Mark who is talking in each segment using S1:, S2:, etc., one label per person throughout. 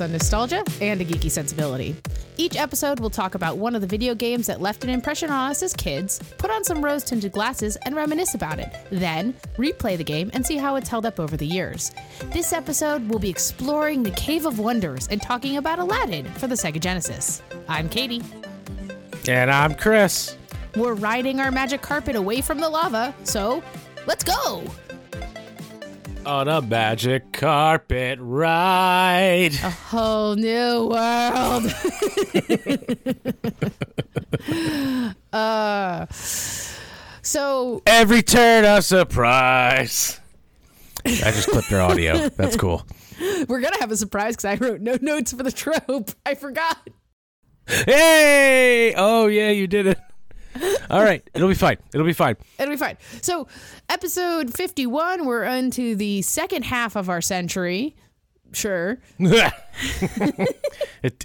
S1: on nostalgia and a geeky sensibility. Each episode we'll talk about one of the video games that left an impression on us as kids, put on some rose tinted glasses, and reminisce about it. Then, replay the game and see how it's held up over the years. This episode we'll be exploring the Cave of Wonders and talking about Aladdin for the Sega Genesis. I'm Katie.
S2: And I'm Chris.
S1: We're riding our magic carpet away from the lava, so let's go!
S2: On a magic carpet ride.
S1: A whole new world. uh, so
S2: Every turn a surprise. I just clipped their audio. That's cool.
S1: we're gonna have a surprise because I wrote no notes for the trope. I forgot.
S2: Hey! Oh, yeah, you did it. All right. It'll be fine. It'll be fine.
S1: It'll be fine. So, episode 51, we're into the second half of our century. Sure.
S2: it,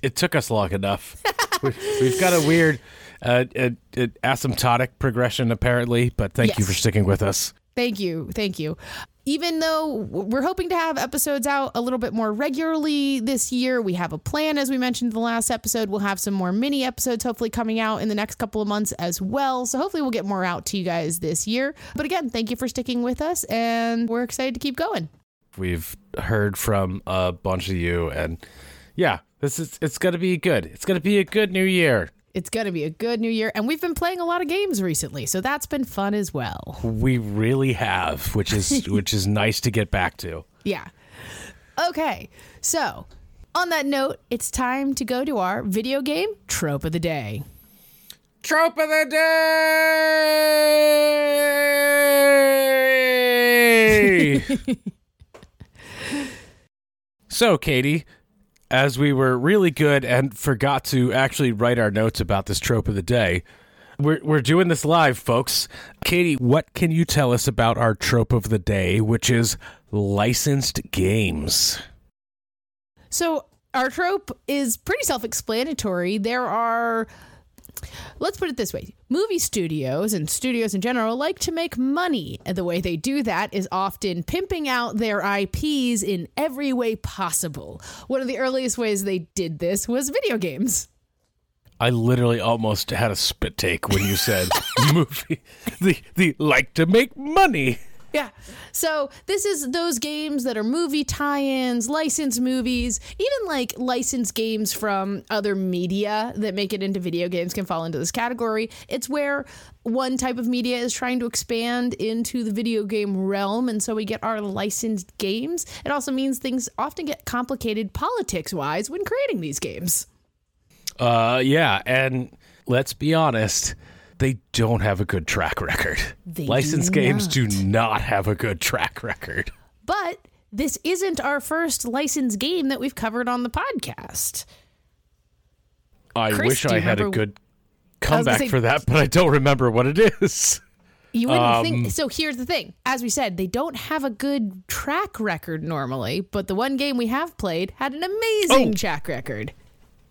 S2: it took us long enough. We- We've got a weird uh, uh, uh, asymptotic progression, apparently, but thank you for sticking with us.
S1: Thank you. Thank you. Even though we're hoping to have episodes out a little bit more regularly this year, we have a plan, as we mentioned in the last episode. We'll have some more mini episodes hopefully coming out in the next couple of months as well. So hopefully we'll get more out to you guys this year. But again, thank you for sticking with us, and we're excited to keep going.
S2: We've heard from a bunch of you, and yeah, this is it's gonna be good. It's gonna be a good new year.
S1: It's going to be a good new year. And we've been playing a lot of games recently. So that's been fun as well.
S2: We really have, which is which is nice to get back to.
S1: Yeah. Okay. So, on that note, it's time to go to our video game trope of the day.
S2: Trope of the day. so, Katie, as we were really good and forgot to actually write our notes about this trope of the day, we're, we're doing this live, folks. Katie, what can you tell us about our trope of the day, which is licensed games?
S1: So, our trope is pretty self explanatory. There are, let's put it this way movie studios and studios in general like to make money. And the way they do that is often pimping out their IPs in every way possible. One of the earliest ways they did this was video games.
S2: I literally almost had a spit take when you said movie. The the like to make money.
S1: Yeah. So this is those games that are movie tie-ins, licensed movies, even like licensed games from other media that make it into video games can fall into this category. It's where one type of media is trying to expand into the video game realm and so we get our licensed games. It also means things often get complicated politics-wise when creating these games.
S2: Uh yeah, and let's be honest, they don't have a good track record.
S1: They do
S2: Licensed games
S1: not.
S2: do not have a good track record.
S1: But this isn't our first licensed game that we've covered on the podcast.
S2: I
S1: Chris,
S2: wish I had a good
S1: I was gonna
S2: comeback
S1: say-
S2: for that, but I don't remember what it is.
S1: You wouldn't
S2: Um,
S1: think so. Here's the thing: as we said, they don't have a good track record normally, but the one game we have played had an amazing
S2: Oh.
S1: track record.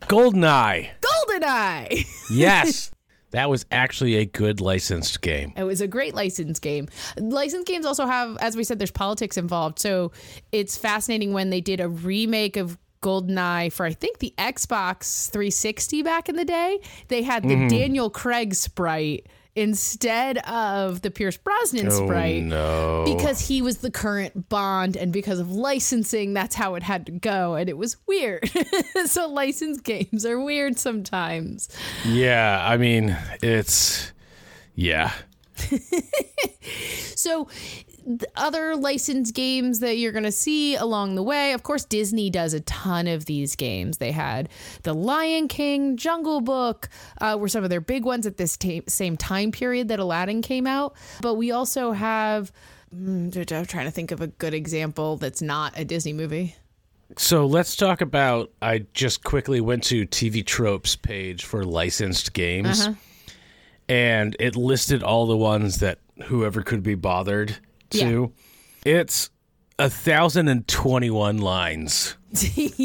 S2: Goldeneye.
S1: GoldenEye.
S2: Yes. That was actually a good licensed game.
S1: it was a great licensed game. Licensed games also have, as we said, there's politics involved, so it's fascinating when they did a remake of. GoldenEye for I think the Xbox 360 back in the day. They had the
S2: Mm-hmm.
S1: Daniel Craig sprite instead of the Pierce Brosnan oh, sprite.
S2: Oh no.
S1: because he was the current Bond, and because of licensing, that's how it had to go, and it was weird. so license games are weird sometimes.
S2: yeah, I mean, it's yeah.
S1: So other licensed games that you're going to see along the way, of course, Disney does a ton of these games. They had The Lion King, Jungle Book, uh, were some of their big ones at this ta- same time period that Aladdin came out. But we also have. mm, I'm trying to think of a good example that's not a Disney movie.
S2: So let's talk about. I just quickly went to TV Tropes page for licensed games, and it listed all the ones that whoever could be bothered to. It's a thousand and twenty-one lines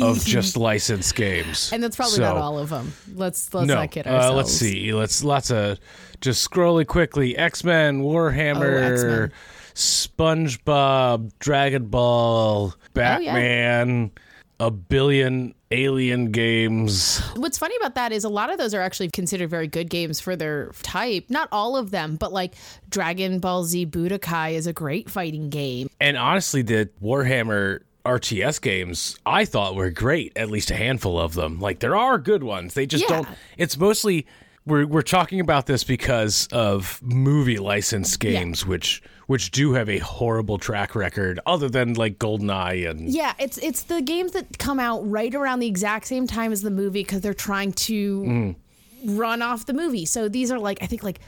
S2: of just licensed games,
S1: And that's probably
S2: So-
S1: not all of them. Let's let's
S2: no,
S1: not kid
S2: uh,
S1: ourselves.
S2: let's see. Let's lots of just scrolling quickly. X Men,
S1: Oh,
S2: Warhammer,
S1: X-Men.
S2: SpongeBob, Dragon Ball, Batman, a billion alien games.
S1: What's funny about that is a lot of those are actually considered very good games for their type. Not all of them, but like Dragon Ball Z Budokai is a great fighting game.
S2: And honestly, the Warhammer RTS games I thought were great, at least a handful of them. Like there are good ones. They just
S1: Yeah.
S2: don't it's mostly we're we're talking about this because of movie license games which which do have a horrible track record other than like GoldenEye and
S1: Yeah, it's it's the games that come out right around the exact same time as the movie because they're trying to
S2: Mm.
S1: run off the movie. So these are like I think like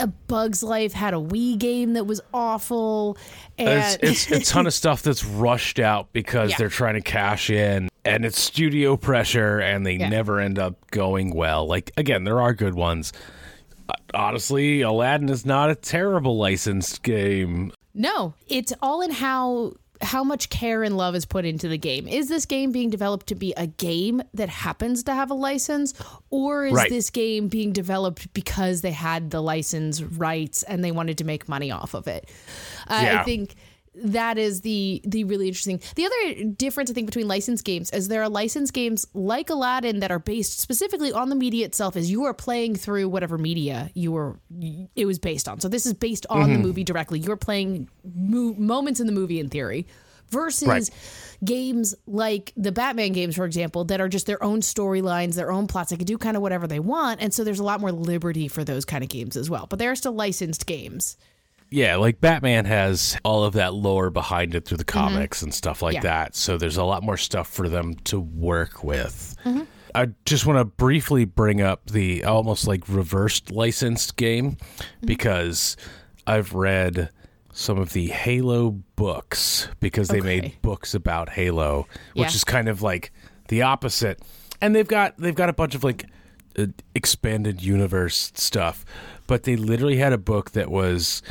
S1: a Bug's Life had a Wii game that was awful, and
S2: It's, it's a ton of stuff that's rushed out because
S1: Yeah.
S2: they're trying to cash in and it's studio pressure and they
S1: Yeah.
S2: never end up going well. Like, again, there are good ones. Honestly, Aladdin is not a terrible licensed game.
S1: No, it's all in how how much care and love is put into the game. Is this game being developed to be a game that happens to have a license or is
S2: Right.
S1: this game being developed because they had the license rights and they wanted to make money off of it? Uh,
S2: Yeah.
S1: I think that is the the really interesting. The other difference I think between licensed games is there are licensed games like Aladdin that are based specifically on the media itself as you are playing through whatever media you were it was based on. So this is based on the mm-hmm. movie directly. You're playing mo- moments in the movie in theory versus
S2: Right.
S1: games like the Batman games for example that are just their own storylines, their own plots. They can do kind of whatever they want and so there's a lot more liberty for those kind of games as well. But they are still licensed games.
S2: Yeah, like Batman has all of that lore behind it through the comics and stuff like
S1: Mm-hmm. Yeah.
S2: that. So there's a lot more stuff for them to work with.
S1: Mm-hmm.
S2: I just want to briefly bring up the almost like reversed licensed game
S1: Mm-hmm.
S2: because I've read some of the Halo books because they
S1: Okay.
S2: made books about Halo, which
S1: Yeah.
S2: is kind of like the opposite. And they've got they've got a bunch of like uh, expanded universe stuff, but they literally had a book that was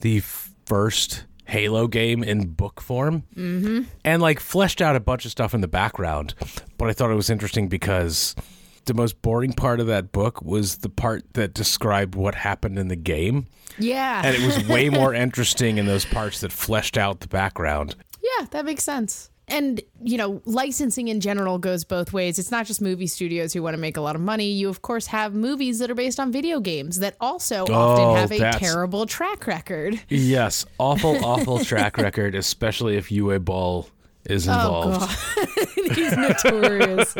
S2: the first Halo game in book form, mm-hmm. and like fleshed out a bunch of stuff in the background. But I thought it was interesting because the most boring part of that book was the part that described what happened in the game,
S1: Yeah.
S2: and it was way more interesting in those parts that fleshed out the background.
S1: Yeah, that makes sense. And, you know, licensing in general goes both ways. It's not just movie studios who want to make a lot of money. You, of course, have movies that are based on video games that also
S2: Oh,
S1: often have a terrible track record.
S2: Yes, awful, awful track record, especially if Uwe Boll is oh, involved.
S1: Oh, God. He's notorious.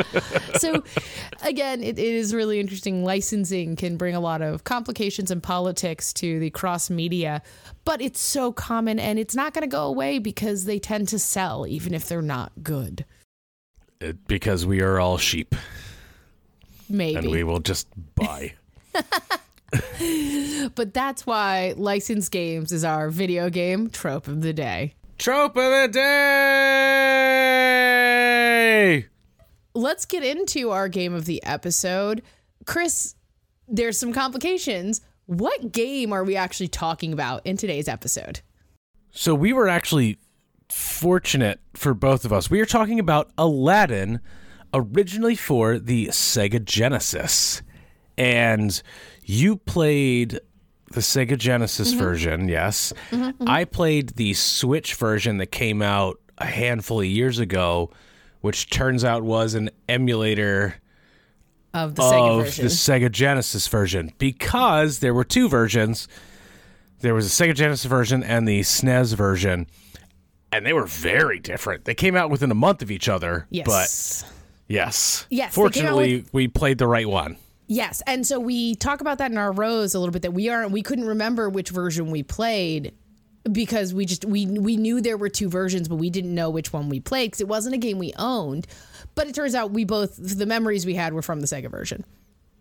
S1: so, again, it, it is really interesting. Licensing can bring a lot of complications and politics to the cross media, but it's so common and it's not going to go away because they tend to sell, even if they're not good.
S2: It- because we are all sheep
S1: Maybe.
S2: and we will just buy.
S1: But that's why licensed games is our video game trope of the day.
S2: Trope of the day.
S1: Let's get into our game of the episode. Chris, there's some complications. What game are we actually talking about in today's episode?
S2: So we were actually fortunate for both of us. We are talking about Aladdin, originally for the Sega Genesis, and you played the Sega Genesis mm-hmm. version. Yes, mm-hmm, mm-hmm. I played the Switch version that came out a handful of years ago, which turns out was an emulator
S1: Of the Sega
S2: of
S1: version.
S2: the Sega Genesis version because there were two versions. There was a Sega Genesis version and the SNES version, and they were very different. They came out within a month of each other.
S1: yes.
S2: But yes.
S1: Yes, they came out
S2: Fortunately, we played the right one.
S1: Yes, and so we talk about that in our rows a little bit that we aren't we couldn't remember which version we played because we just we we knew there were two versions but we didn't know which one we played because it wasn't a game we owned. But it turns out we both the memories we had were from the Sega version.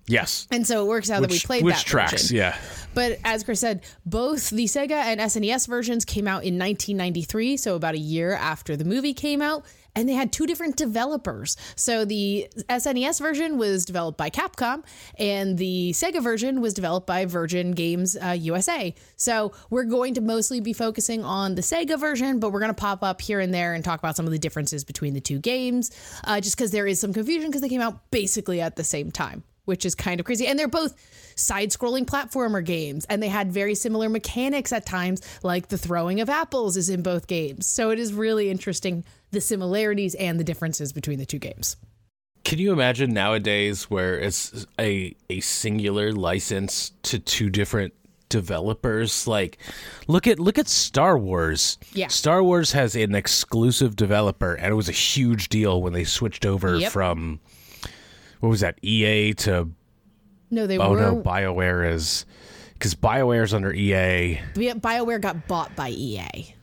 S2: Yes.
S1: And so it works out that we
S2: Which,
S1: played
S2: which
S1: that
S2: tracks?
S1: version.
S2: Yeah.
S1: But as Chris said, both the Sega and SNES versions came out in 1993, so about a year after the movie came out, and they had two different developers. So the SNES version was developed by Capcom, and the Sega version was developed by Virgin Games uh, USA. So we're going to mostly be focusing on the Sega version, but we're going to pop up here and there and talk about some of the differences between the two games, uh, just because there is some confusion because they came out basically at the same time which is kind of crazy. And they're both side scrolling platformer games, and they had very similar mechanics at times, like the throwing of apples is in both games. So it is really interesting the similarities and the differences between the two games.
S2: Can you imagine nowadays where it's a a singular license to two different developers? Like look at look at Star Wars.
S1: Yeah.
S2: Star Wars has an exclusive developer and it was a huge deal when they switched over
S1: Yep.
S2: from what was that, EA to
S1: No, they
S2: oh
S1: were.
S2: no, BioWare is because BioWare's under EA.
S1: Yeah, BioWare got bought by EA.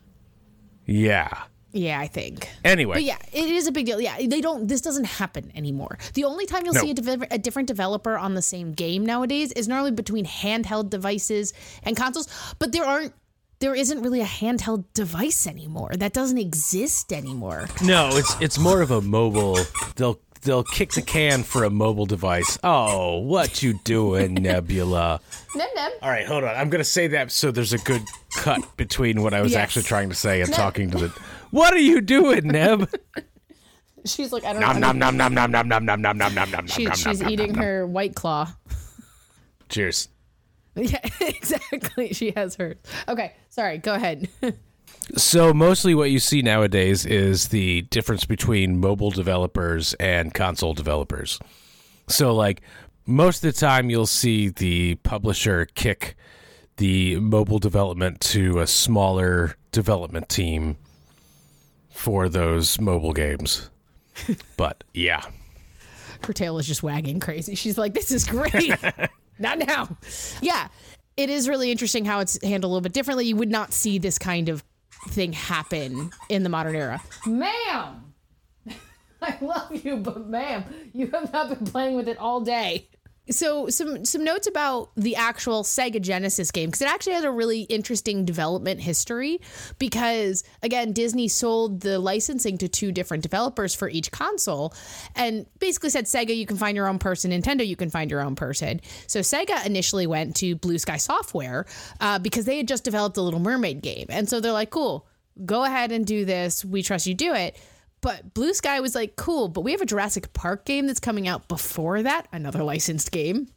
S2: Yeah.
S1: Yeah, I think.
S2: Anyway.
S1: But yeah, it is a big deal. Yeah, they don't. This doesn't happen anymore. The only time you'll
S2: No.
S1: see a, dev- a different developer on the same game nowadays is normally between handheld devices and consoles. But there aren't. There isn't really a handheld device anymore. That doesn't exist anymore.
S2: No, it's it's more of a mobile. They'll they'll kick the can for a mobile device. Oh, what you doing, Nebula?
S1: Nem nem.
S2: All right, hold on. I'm gonna say that so there's a good cut between what I was
S1: Yes.
S2: actually trying to say and talking to the. What are you doing, Neb?
S1: She's like I don't
S2: nom
S1: know.
S2: nom nom nom nom nom nom nom nom nom nom nom
S1: She,
S2: nom
S1: she's
S2: nom,
S1: eating
S2: nom, nom.
S1: her white claw.
S2: Cheers.
S1: Yeah, exactly. She has hers. Okay, sorry. Go ahead.
S2: So mostly what you see nowadays is the difference between mobile developers and console developers. So like most of the time you'll see the publisher kick the mobile development to a smaller development team for those mobile games. but yeah.
S1: her tail is just wagging crazy. She's like, "This is great." Not now. Yeah, it is really interesting how it's handled a little bit differently. You would not see this kind of thing happen in the modern era. Ma'am, I love you, but ma'am, you have not been playing with it all day. So some some notes about the actual Sega Genesis game because it actually has a really interesting development history because again Disney sold the licensing to two different developers for each console and basically said Sega you can find your own person. Nintendo you can find your own person. So Sega initially went to Blue Sky Software uh, because they had just developed a Little Mermaid game. And so they're like cool. Go ahead and do this. We trust you. Do it but Blue Sky was like, cool, but we have a Jurassic Park game that's coming out before that, another licensed game.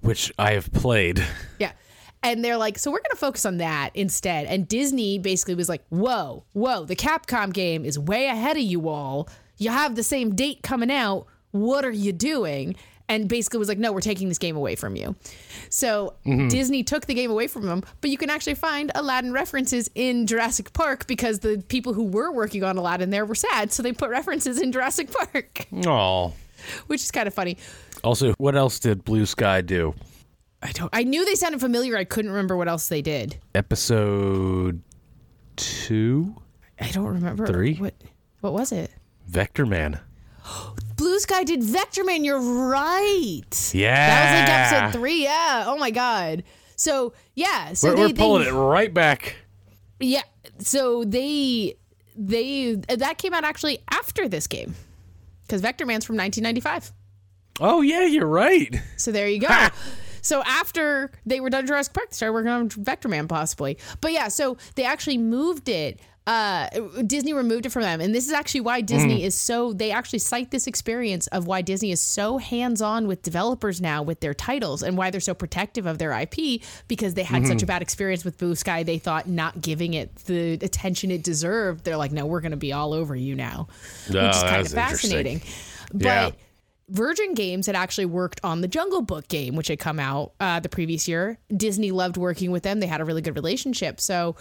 S2: Which I have played.
S1: Yeah. And they're like, so we're going to focus on that instead. And Disney basically was like, whoa, whoa, the Capcom game is way ahead of you all. You have the same date coming out. What are you doing? And basically was like, no, we're taking this game away from you. So mm-hmm. Disney took the game away from them, but you can actually find Aladdin references in Jurassic Park because the people who were working on Aladdin there were sad. So they put references in Jurassic Park,
S2: Oh.
S1: which is kind of funny.
S2: Also, what else did Blue Sky do?
S1: I don't, I knew they sounded familiar. I couldn't remember what else they did.
S2: Episode 2?
S1: I don't remember.
S2: Three?
S1: What, what was it?
S2: Vectorman.
S1: Blue Sky did Vectorman. You're right.
S2: Yeah.
S1: That was like episode three. Yeah. Oh my god. So yeah. So
S2: We're,
S1: they,
S2: we're pulling
S1: they,
S2: it right back.
S1: Yeah. So they they that came out actually after this game because Vectorman's from 1995.
S2: Oh yeah, you're right.
S1: So there you go. So after they were done Jurassic Park, they started working on Vectorman possibly. But yeah, so they actually moved it. Uh, Disney removed it from them, and this is actually why Disney is so. They actually cite this experience of why Disney is so hands-on with developers now with their titles, and why they're so protective of their IP because they had such a bad experience with Blue Sky. They thought not giving it the attention it deserved. They're like, no, we're going to be all over you now, which
S2: Oh,
S1: is kind of fascinating. But
S2: Yeah.
S1: Virgin Games had actually worked on the Jungle Book game, which had come out uh, the previous year. Disney loved working with them; they had a really good relationship. So,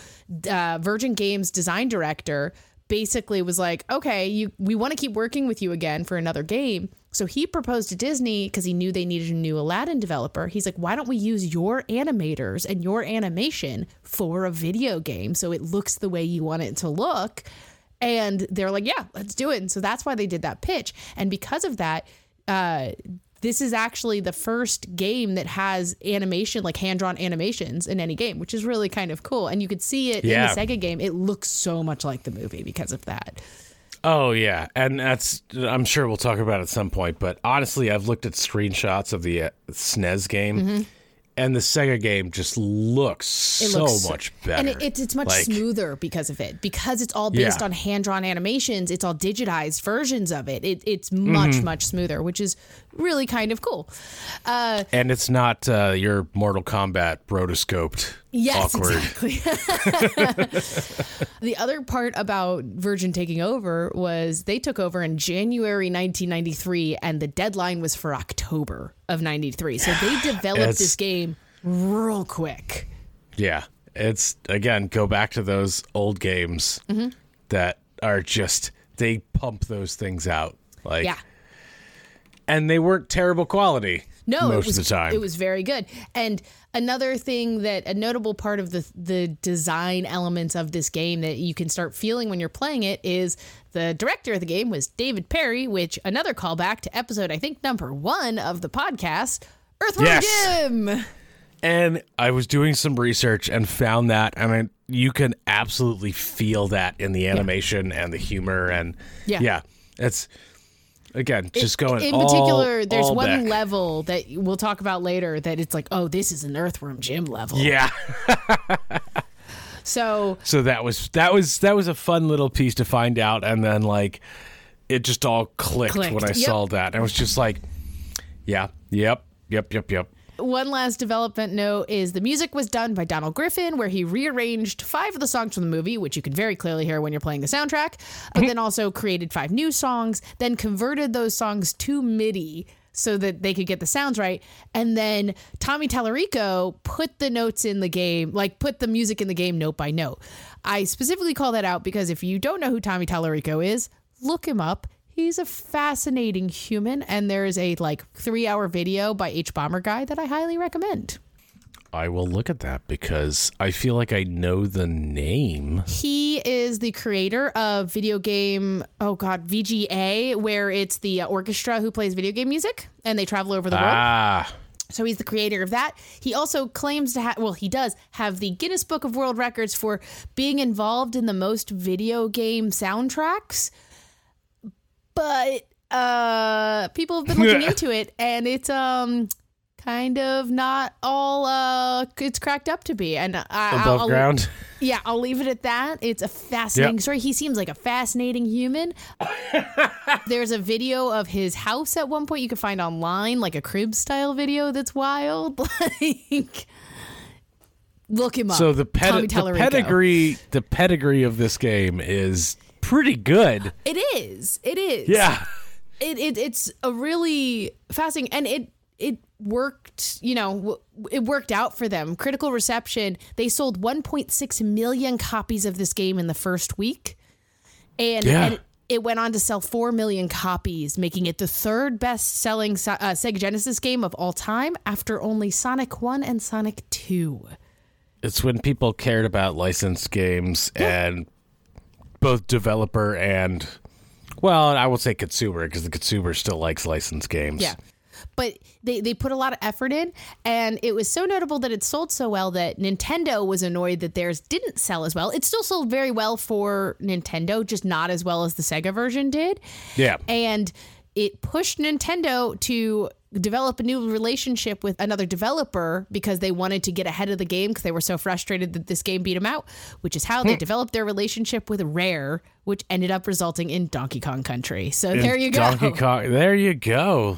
S1: uh, Virgin Games design director basically was like, "Okay, you, we want to keep working with you again for another game." So he proposed to Disney because he knew they needed a new Aladdin developer. He's like, "Why don't we use your animators and your animation for a video game so it looks the way you want it to look?" And they're like, yeah, let's do it. And so that's why they did that pitch. And because of that, uh, this is actually the first game that has animation, like hand drawn animations in any game, which is really kind of cool. And you could see it
S2: Yeah.
S1: in the Sega game. It looks so much like the movie because of that.
S2: Oh yeah, and that's I'm sure we'll talk about it at some point. But honestly, I've looked at screenshots of the uh, SNES game, and the Sega game just looks.
S1: It
S2: so
S1: looks
S2: much better.
S1: And it, it's, it's much
S2: Like,
S1: smoother because of it. Because it's all based
S2: Yeah.
S1: on hand drawn animations, it's all digitized versions of it. it it's much,
S2: Mm-hmm.
S1: much smoother, which is really kind of cool. Uh,
S2: And it's not uh, your Mortal Kombat rotoscoped.
S1: Yes,
S2: awkward.
S1: exactly. the other part about Virgin taking over was they took over in January 1993, and the deadline was for October of 93. So they developed
S2: It's-
S1: this game real quick.
S2: Yeah. It's again go back to those old games
S1: Mm-hmm.
S2: that are just they pump those things out like
S1: Yeah.
S2: And they weren't terrible quality
S1: No,
S2: most
S1: it was,
S2: of the time.
S1: It was very good. And another thing that a notable part of the the design elements of this game that you can start feeling when you're playing it is the director of the game was David Perry, which another callback to episode I think number one of the podcast, Earthworm
S2: Yes.
S1: Jim.
S2: And I was doing some research and found that I mean you can absolutely feel that in the animation and the humor and
S1: Yeah.
S2: yeah it's again just going
S1: In
S2: all-
S1: particular, there's one
S2: back.
S1: level that we'll talk about later that it's like, oh, this is an Earthworm Jim level.
S2: yeah
S1: So
S2: so that was that was that was a fun little piece to find out and then like it just all clicked, when I
S1: yep.
S2: saw that. I was just like yeah yep yep yep yep
S1: One last development note is the music was done by Donald Griffin, where he rearranged five of the songs from the movie, which you can very clearly hear when you're playing the soundtrack, but then also created five new songs, then converted those songs to MIDI so that they could get the sounds right. And then Tommy Tallarico put the notes in the game, like put the music in the game note by note. I specifically call that out because if you don't know who Tommy Tallarico is, look him up. He's a fascinating human, and there is a like three hour video by hbomberguy that I highly recommend.
S2: I will look at that because I feel like I know the name.
S1: He is the creator of video game, oh god, VGA, where it's the orchestra who plays video game music and they travel over the world.
S2: Ah,
S1: So he's the creator of that. He also claims to have, well, he does have the Guinness Book of World Records for being involved in the most video game soundtracks. But uh people have been looking into it and it's um kind of not all uh it's cracked up to be and I,
S2: above
S1: I'll,
S2: ground.
S1: yeah, I'll leave it at that. It's a fascinating
S2: Yep.
S1: story. He seems like a fascinating human. There's a video of his house at one point you can find online, like a crib style video that's wild. like, look him up.
S2: So the, the pedigree, the pedigree of this game is pretty good.
S1: It is. It is.
S2: Yeah.
S1: It, it it's a really fascinating, and it it worked. You know, it worked out for them. Critical reception. They sold 1.6 million copies of this game in the first week, and,
S2: Yeah.
S1: and it went on to sell 4 million copies, making it the third best selling uh, Sega Genesis game of all time after only Sonic 1 and Sonic 2.
S2: It's when people cared about licensed games and both developer and well, I will say consumer because the consumer still likes licensed games.
S1: Yeah. But they, they put a lot of effort in, and it was so notable that it sold so well that Nintendo was annoyed that theirs didn't sell as well. It still sold very well for Nintendo, just not as well as the Sega version did.
S2: Yeah.
S1: And it pushed Nintendo to develop a new relationship with another developer because they wanted to get ahead of the game because they were so frustrated that this game beat them out, which is how they hmm. developed their relationship with Rare, which ended up resulting in Donkey Kong Country. So there you go.
S2: Donkey Kong. There you go.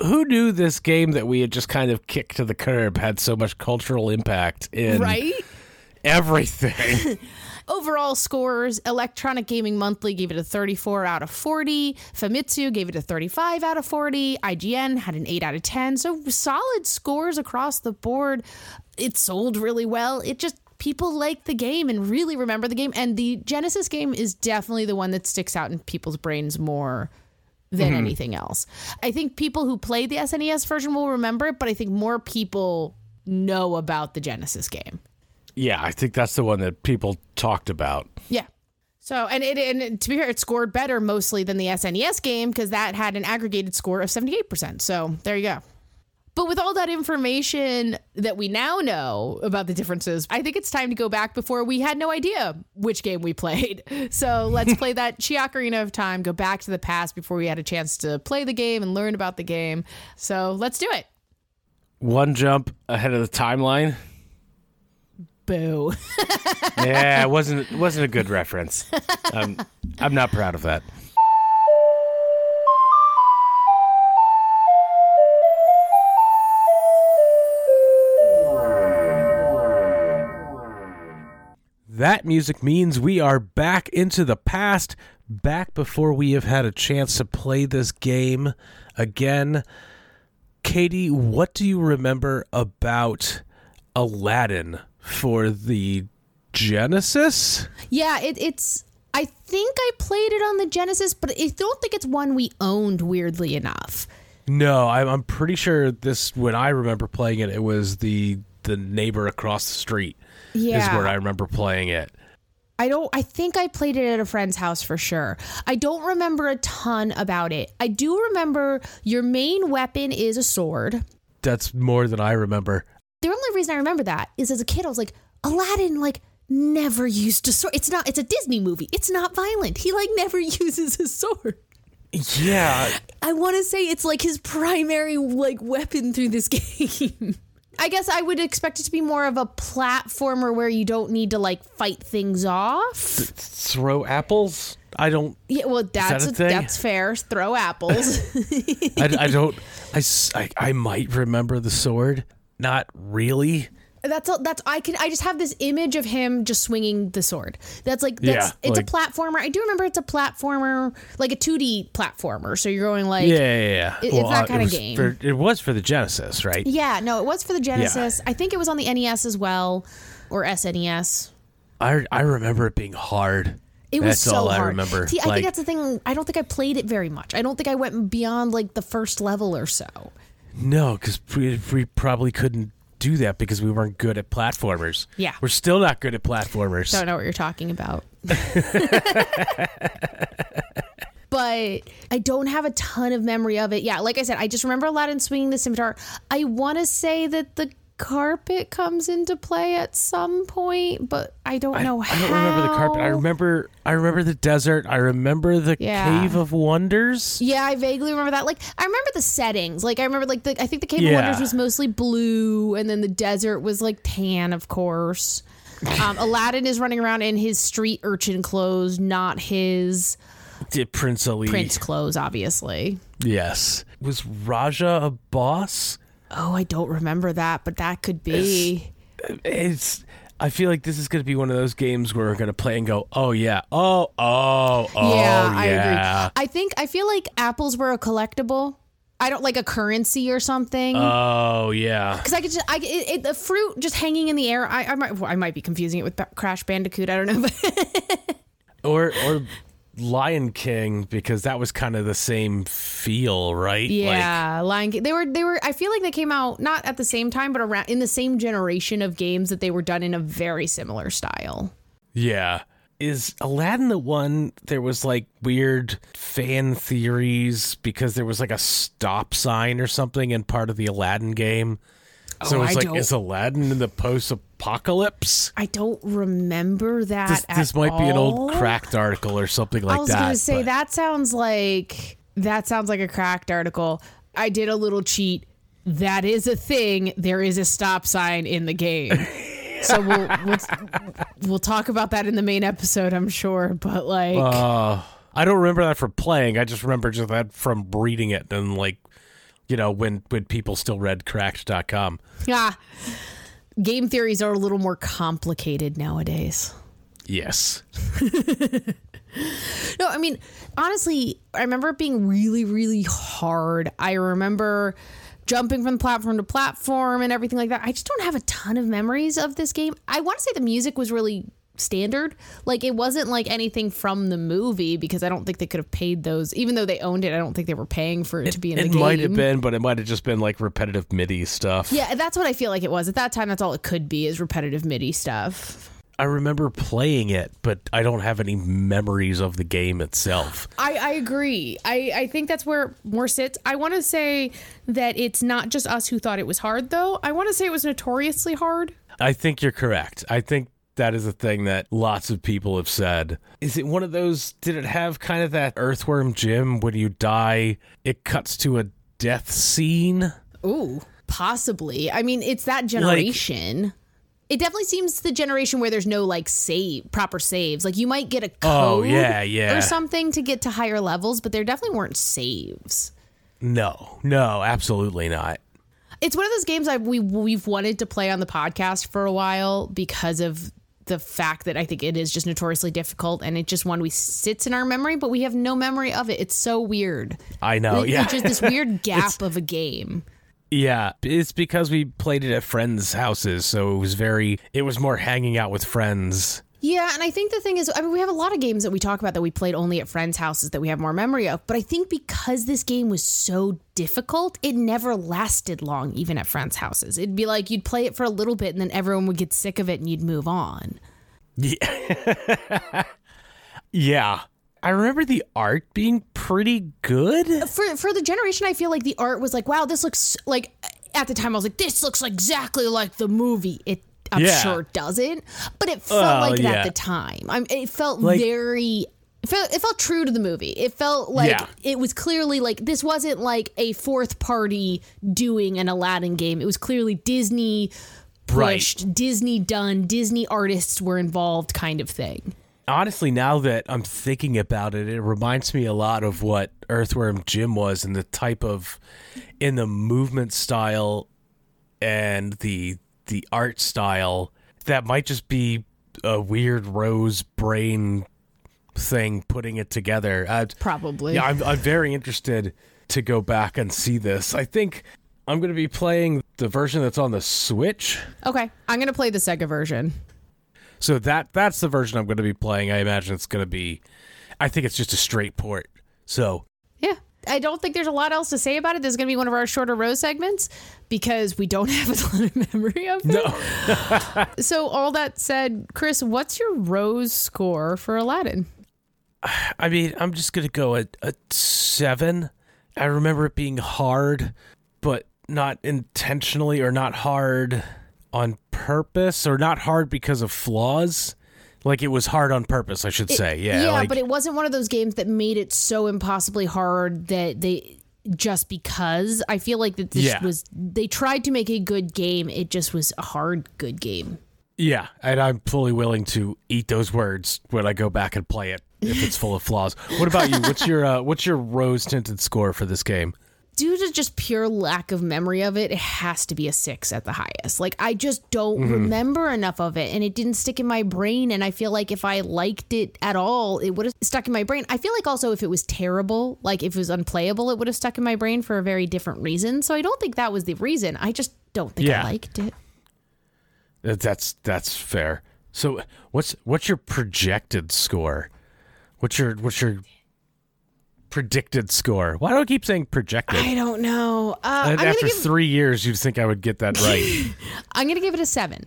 S2: Who knew this game that we had just kind of kicked to the curb had so much cultural impact in
S1: Right?
S2: everything?
S1: Overall scores Electronic Gaming Monthly gave it a 34 out of 40. Famitsu gave it a 35 out of 40. IGN had an 8 out of 10. So solid scores across the board. It sold really well. It just, people like the game and really remember the game. And the Genesis game is definitely the one that sticks out in people's brains more than mm-hmm. anything else. I think people who played the SNES version will remember it, but I think more people know about the Genesis game.
S2: Yeah, I think that's the one that people talked about.
S1: Yeah. So and it and to be fair, it scored better mostly than the SNES game because that had an aggregated score of seventy eight percent. So there you go. But with all that information that we now know about the differences, I think it's time to go back before we had no idea which game we played. So let's play that Chiakarina of Time, go back to the past before we had a chance to play the game and learn about the game. So let's do it.
S2: One jump ahead of the timeline.
S1: Boo.
S2: yeah, it wasn't wasn't a good reference. Um, I'm not proud of that. That music means we are back into the past, back before we have had a chance to play this game again. Katie, what do you remember about Aladdin for the Genesis?
S1: Yeah, it, it's. I think I played it on the Genesis, but I don't think it's one we owned. Weirdly enough.
S2: No, I'm, I'm pretty sure this. When I remember playing it, it was the the neighbor across the street.
S1: Yeah.
S2: is where I remember playing it.
S1: I don't I think I played it at a friend's house for sure. I don't remember a ton about it. I do remember your main weapon is a sword.
S2: That's more than I remember.
S1: The only reason I remember that is as a kid I was like Aladdin like never used a sword. It's not it's a Disney movie. It's not violent. He like never uses a sword.
S2: Yeah,
S1: I want to say it's like his primary like weapon through this game. I guess I would expect it to be more of a platformer where you don't need to like fight things off.
S2: throw apples. I don't.
S1: Yeah, well, that's
S2: a
S1: that's fair. Throw apples.
S2: I, I don't. I I might remember the sword. Not really.
S1: that's all, that's I can I just have this image of him just swinging the sword. That's like that's
S2: Yeah,
S1: it's
S2: like-
S1: a platformer. I do remember it's a platformer, like a 2D platformer. So you're going like
S2: Yeah, yeah, yeah.
S1: It- it's that
S2: uh,
S1: kinda
S2: it was
S1: game.
S2: For, it was for the Genesis, right?
S1: Yeah, no, it was for the Genesis. I think it was on the NES as well or SNES.
S2: I I remember it being hard.
S1: It was
S2: That's
S1: so
S2: all I
S1: hard.
S2: remember.
S1: See, I
S2: Like-
S1: think that's the thing. I don't think I played it very much. I don't think I went beyond like the first level or so.
S2: No, because we, we probably couldn't do that because we weren't good at platformers.
S1: Yeah.
S2: We're still not good at platformers.
S1: Don't know what you're talking about. but I don't have a ton of memory of it. Yeah, like I said, I just remember Aladdin swinging the scimitar. I want to say that the carpet comes into play at some point, but I don't know
S2: I
S1: how.
S2: I don't remember the carpet. I remember I remember the desert. I remember the
S1: Yeah.
S2: cave of wonders.
S1: Yeah, I vaguely remember that. Like, I remember the settings. Like, I remember like the. I think the Cave of Wonders was mostly blue, and then the desert was like tan, of course. Um, Aladdin is running around in his street urchin clothes, not his
S2: Did Prince Ali?
S1: prince clothes, obviously.
S2: Yes. Was Rajah a boss?
S1: Oh, I don't remember that, but that could be.
S2: It's. I feel like this is going to be one of those games where we're going to play and go, oh yeah, oh oh oh
S1: yeah, I agree. I think I feel like apples were a collectible. I don't like a currency or something.
S2: Oh yeah.
S1: because I could just, I, it, it, the fruit just hanging in the air. I, I might, I might be confusing it with Crash Bandicoot. I don't know, but
S2: Or or Lion King because that was kind of the same feel, right?
S1: yeah, Lion King. They were, they were. I feel like they came out not at the same time, but around in the same generation of games that they were done in a very similar style.
S2: Yeah. Is Aladdin the one there was like weird fan theories because there was like a stop sign or something in part of the Aladdin game? So
S1: Oh,
S2: it's
S1: I
S2: like,
S1: don't-
S2: is Aladdin in the post apocalypse?
S1: I don't remember that.
S2: This, this might be an old cracked article or something like that.
S1: I was gonna say
S2: but-
S1: that sounds like that sounds like a cracked article. I did a little cheat. That is a thing. There is a stop sign in the game. So we'll we'll, we'll talk about that in the main episode, I'm sure. But like,
S2: Uh, I don't remember that from playing. I just remember just that from reading it and like, you know, when when people still read cracked.com.
S1: Yeah. game theories are a little more complicated nowadays.
S2: Yes.
S1: No, I mean, honestly, I remember it being really, really hard. I remember jumping from platform to platform and everything like that. I just don't have a ton of memories of this game. I want to say the music was really standard. Like it wasn't like anything from the movie because I don't think they could have paid those. Even though they owned it, I don't think they were paying for it, to be in the game.
S2: It might have been, but it might have just been like repetitive MIDI stuff.
S1: Yeah, that's what I feel like it was. At that time, that's all it could be is repetitive MIDI stuff.
S2: I remember playing it, but I don't have any memories of the game itself.
S1: I, I agree. I, I think that's where more sits. I want to say that it's not just us who thought it was hard, though. I want to say it was notoriously hard.
S2: I think you're correct. I think that is a thing that lots of people have said. Is it one of those? Did it have kind of that earthworm Jim when you die, it cuts to a death scene?
S1: Ooh, possibly. I mean, it's that generation. it definitely seems the generation where there's no like save proper saves. Like you might get a
S2: Oh,
S1: code
S2: yeah, yeah.
S1: or something to get to higher levels, but there definitely weren't saves.
S2: No, no, absolutely not.
S1: It's one of those games I we we've wanted to play on the podcast for a while because of the fact that I think it is just notoriously difficult and it just one we sits in our memory, but we have no memory of it. It's so weird.
S2: I know.
S1: It-
S2: yeah.
S1: It's just this weird gap of a game.
S2: Yeah, it's because we played it at friends' houses, so it was very it was more hanging out with friends.
S1: Yeah, and I think the thing is, I mean, we have a lot of games that we talk about that we played only at friends' houses that we have more memory of. But I think because this game was so difficult, it never lasted long, even at friends' houses. It'd be like you'd play it for a little bit and then everyone would get sick of it and you'd move on.
S2: Yeah. yeah. I remember the art being pretty good.
S1: Uh, for for the generation, I feel like the art was like, wow, this looks like. At the time, I was like, this looks exactly like the movie. It I'm
S2: Yeah.
S1: sure it doesn't, but it felt
S2: Oh,
S1: like it
S2: yeah.
S1: at the time. I'm, it felt
S2: Like-
S1: very. It felt, it felt true to the movie. It felt like
S2: Yeah.
S1: it was clearly like this wasn't like a fourth party doing an Aladdin game. It was clearly Disney
S2: Right.
S1: pushed, Disney done, Disney artists were involved kind of thing.
S2: Honestly, now that I'm thinking about it, it reminds me a lot of what Earthworm Jim was and the type of in the movement style and the the art style that might just be a weird rose brain thing putting it together. Uh,
S1: Probably.
S2: Yeah, I'm, I'm very interested to go back and see this. I think I'm going to be playing the version that's on the Switch.
S1: Okay, I'm gonna play the Sega version.
S2: So that that's the version I'm going to be playing. I imagine it's going to be I think it's just a straight port. So.
S1: I don't think there's a lot else to say about it. This is going to be one of our shorter Rose segments because we don't have a lot of memory of it.
S2: no.
S1: So, all that said, Chris, what's your Rose score for Aladdin?
S2: I mean, I'm just going to go at a 7. I remember it being hard, but not intentionally or not hard on purpose or not hard because of flaws. Like it was hard on purpose, I should say. Yeah.
S1: yeah,
S2: like,
S1: but it wasn't one of those games that made it so impossibly hard that they just because I feel like that this
S2: Yeah.
S1: was they tried to make a good game. It just was a hard good game.
S2: Yeah, and I'm fully willing to eat those words when I go back and play it if it's full of flaws. What about you? What's your uh, what's your rose tinted score for this game?
S1: Due to just pure lack of memory of it, it has to be a six at the highest. Like I just don't
S2: Mm-hmm.
S1: remember enough of it, and it didn't stick in my brain. And I feel like if I liked it at all, it would have stuck in my brain. I feel like also if it was terrible, like if it was unplayable, it would have stuck in my brain for a very different reason. So I don't think that was the reason. I just don't think
S2: Yeah.
S1: I liked it.
S2: That's that's fair. So what's what's your projected score? What's your what's your predicted score? Why do I keep saying projected?
S1: I don't know. Uh,
S2: after
S1: give
S2: three years, you'd think I would get that right.
S1: I'm gonna give it a seven,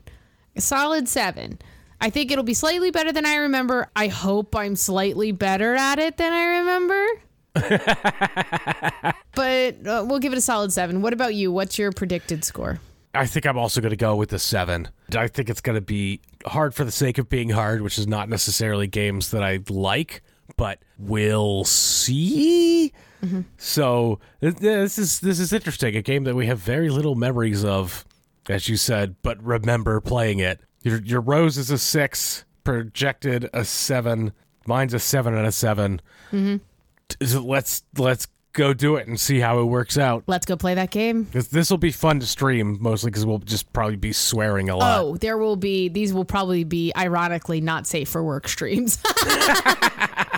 S1: a solid seven. I think it'll be slightly better than I remember. I hope I'm slightly better at it than I remember. but uh, we'll give it a solid seven. What about you? What's your predicted score?
S2: I think I'm also going to go with the seven. I think it's going to be hard for the sake of being hard, which is not necessarily games that I like, but we'll see. Mm-hmm. So this is this is interesting. A game that we have very little memories of, as you said, but remember playing it. Your your rose is a six, projected a seven. Mine's a seven and a 7 mm-hmm. T- so let's let's go do it and see how it works out.
S1: Let's go play that game.
S2: This will be fun to stream mostly because we'll just probably be swearing a lot.
S1: Oh, there will be, these will probably be ironically not safe for work streams.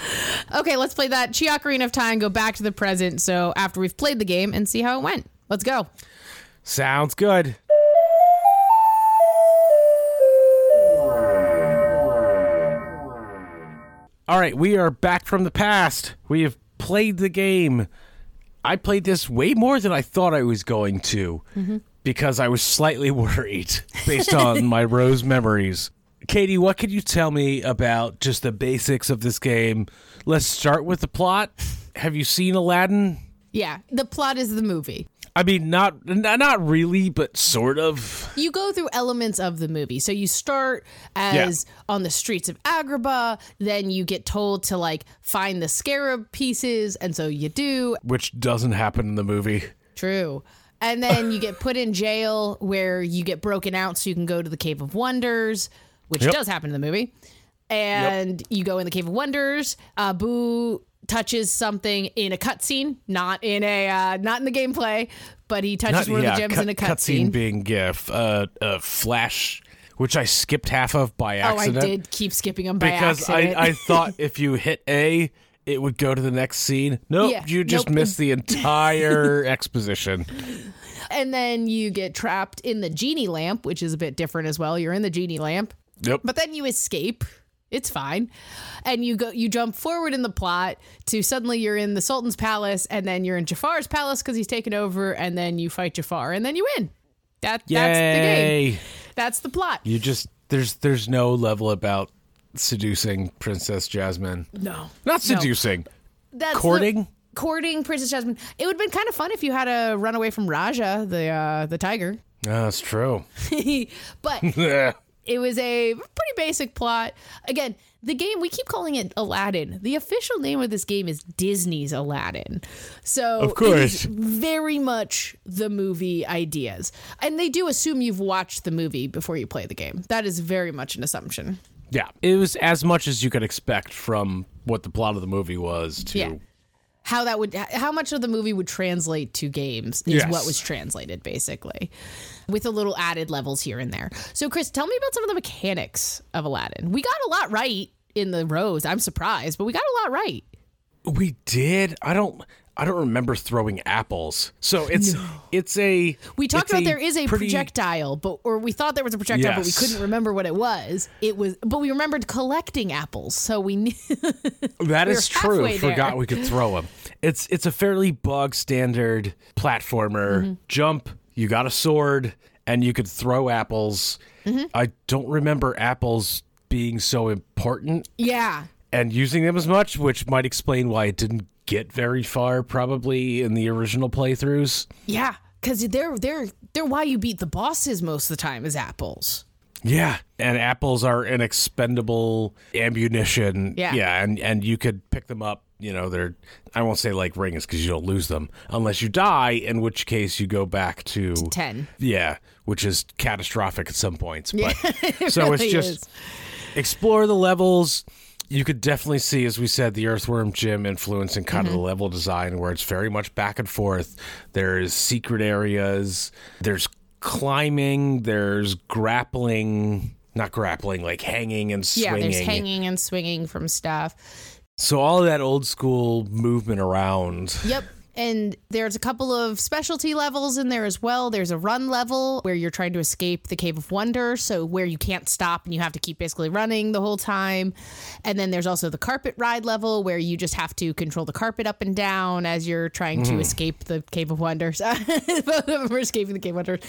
S1: okay, let's play that Chi Ocarina of Time, go back to the present. So after we've played the game and see how it went. Let's go.
S2: Sounds good. All right, we are back from the past. We have played the game. I played this way more than I thought I was going to mm-hmm. because I was slightly worried based on my rose memories. Katie, what can you tell me about just the basics of this game? Let's start with the plot. Have you seen Aladdin?
S1: Yeah, the plot is the movie.
S2: I mean, not not really, but sort of.
S1: You go through elements of the movie. So you start as on the streets of Agrabah, then you get told to like find the scarab pieces, and so you do.
S2: Which doesn't happen in the movie.
S1: True. And then you get put in jail where you get broken out so you can go to the Cave of Wonders, which
S2: Yep.
S1: does happen in the movie. And you go in the Cave of Wonders. Uh, Boo touches something in a cutscene, not in a uh, not in the gameplay, but he touches one of the gems in a
S2: cut-
S1: cutscene.
S2: being GIF, uh, a flash which I skipped half of by
S1: Oh, I
S2: accident.
S1: did keep skipping them by
S2: because I. I thought if you hit A, it would go to the next scene. Nope,
S1: Yeah,
S2: you just
S1: nope.
S2: missed the entire exposition.
S1: and then you get trapped in the genie lamp, which is a bit different as well. You're in the genie lamp,
S2: Yep.
S1: but then you escape. It's fine. And you go you jump forward in the plot to suddenly you're in the Sultan's palace and then you're in Jafar's palace cuz he's taken over and then you fight Jafar and then you win. That that's the game.
S2: Yay!
S1: That's the plot.
S2: You just there's there's no level about seducing Princess Jasmine.
S1: No.
S2: Not
S1: No.
S2: seducing.
S1: That's the-
S2: Courting?
S1: courting Princess Jasmine. It would have been kind of fun if you had to run away from Rajah, the uh, the tiger.
S2: Oh, that's true.
S1: but. it was a pretty basic plot. Again, the game we keep calling it Aladdin. The official name of this game is Disney's Aladdin. So
S2: Of course.
S1: it is very much the movie ideas. And they do assume you've watched the movie before you play the game. That is very much an assumption.
S2: Yeah, it was as much as you could expect from what the plot of the movie was to
S1: Yeah. How that would how much of the movie would translate to games is
S2: Yes.
S1: what was translated basically. With a little added levels here and there. So Chris, tell me about some of the mechanics of Aladdin. We got a lot right in the rows. I'm surprised, but we got a lot right.
S2: We did. I don't. I don't remember throwing apples. So it's it's a.
S1: We talked about there is a
S2: pretty-
S1: projectile, but or we thought there was a projectile, but we couldn't remember what it was. It was, but we remembered collecting apples, so we knew.
S2: That
S1: we're
S2: is true.
S1: there.
S2: Forgot we could throw them. It's it's a fairly bog standard platformer.
S1: Mm-hmm.
S2: Jump. You got a sword, and you could throw apples.
S1: Mm-hmm.
S2: I don't remember apples being so important
S1: yeah,
S2: and using them as much, which might explain why it didn't get very far, probably in the original playthroughs.
S1: yeah, because they're they're they're why you beat the bosses most of the time is apples.
S2: Yeah, and apples are an expendable ammunition.
S1: Yeah.
S2: yeah, and and you could pick them up. You know, they're I won't say like rings because you don't lose them unless you die, in which case you go back to
S1: Ten.
S2: Yeah, which is catastrophic at some points. But so
S1: really
S2: it's just
S1: is.
S2: explore the levels. You could definitely see, as we said, the Earthworm Jim influence influencing kind
S1: Mm-hmm.
S2: of the level design, where it's very much back and forth. There's secret areas. There's climbing. There's grappling. Not grappling, like hanging and swinging.
S1: Yeah, there's hanging and swinging from stuff.
S2: so all of that old school movement around.
S1: Yep. And there's a couple of specialty levels in there as well. There's a run level where you're trying to escape the Cave of Wonder, so where you can't stop and you have to keep basically running the whole time. And then there's also the carpet ride level where you just have to control the carpet up and down as you're trying to escape the Cave of Wonders. Both of them are escaping the Cave of Wonders.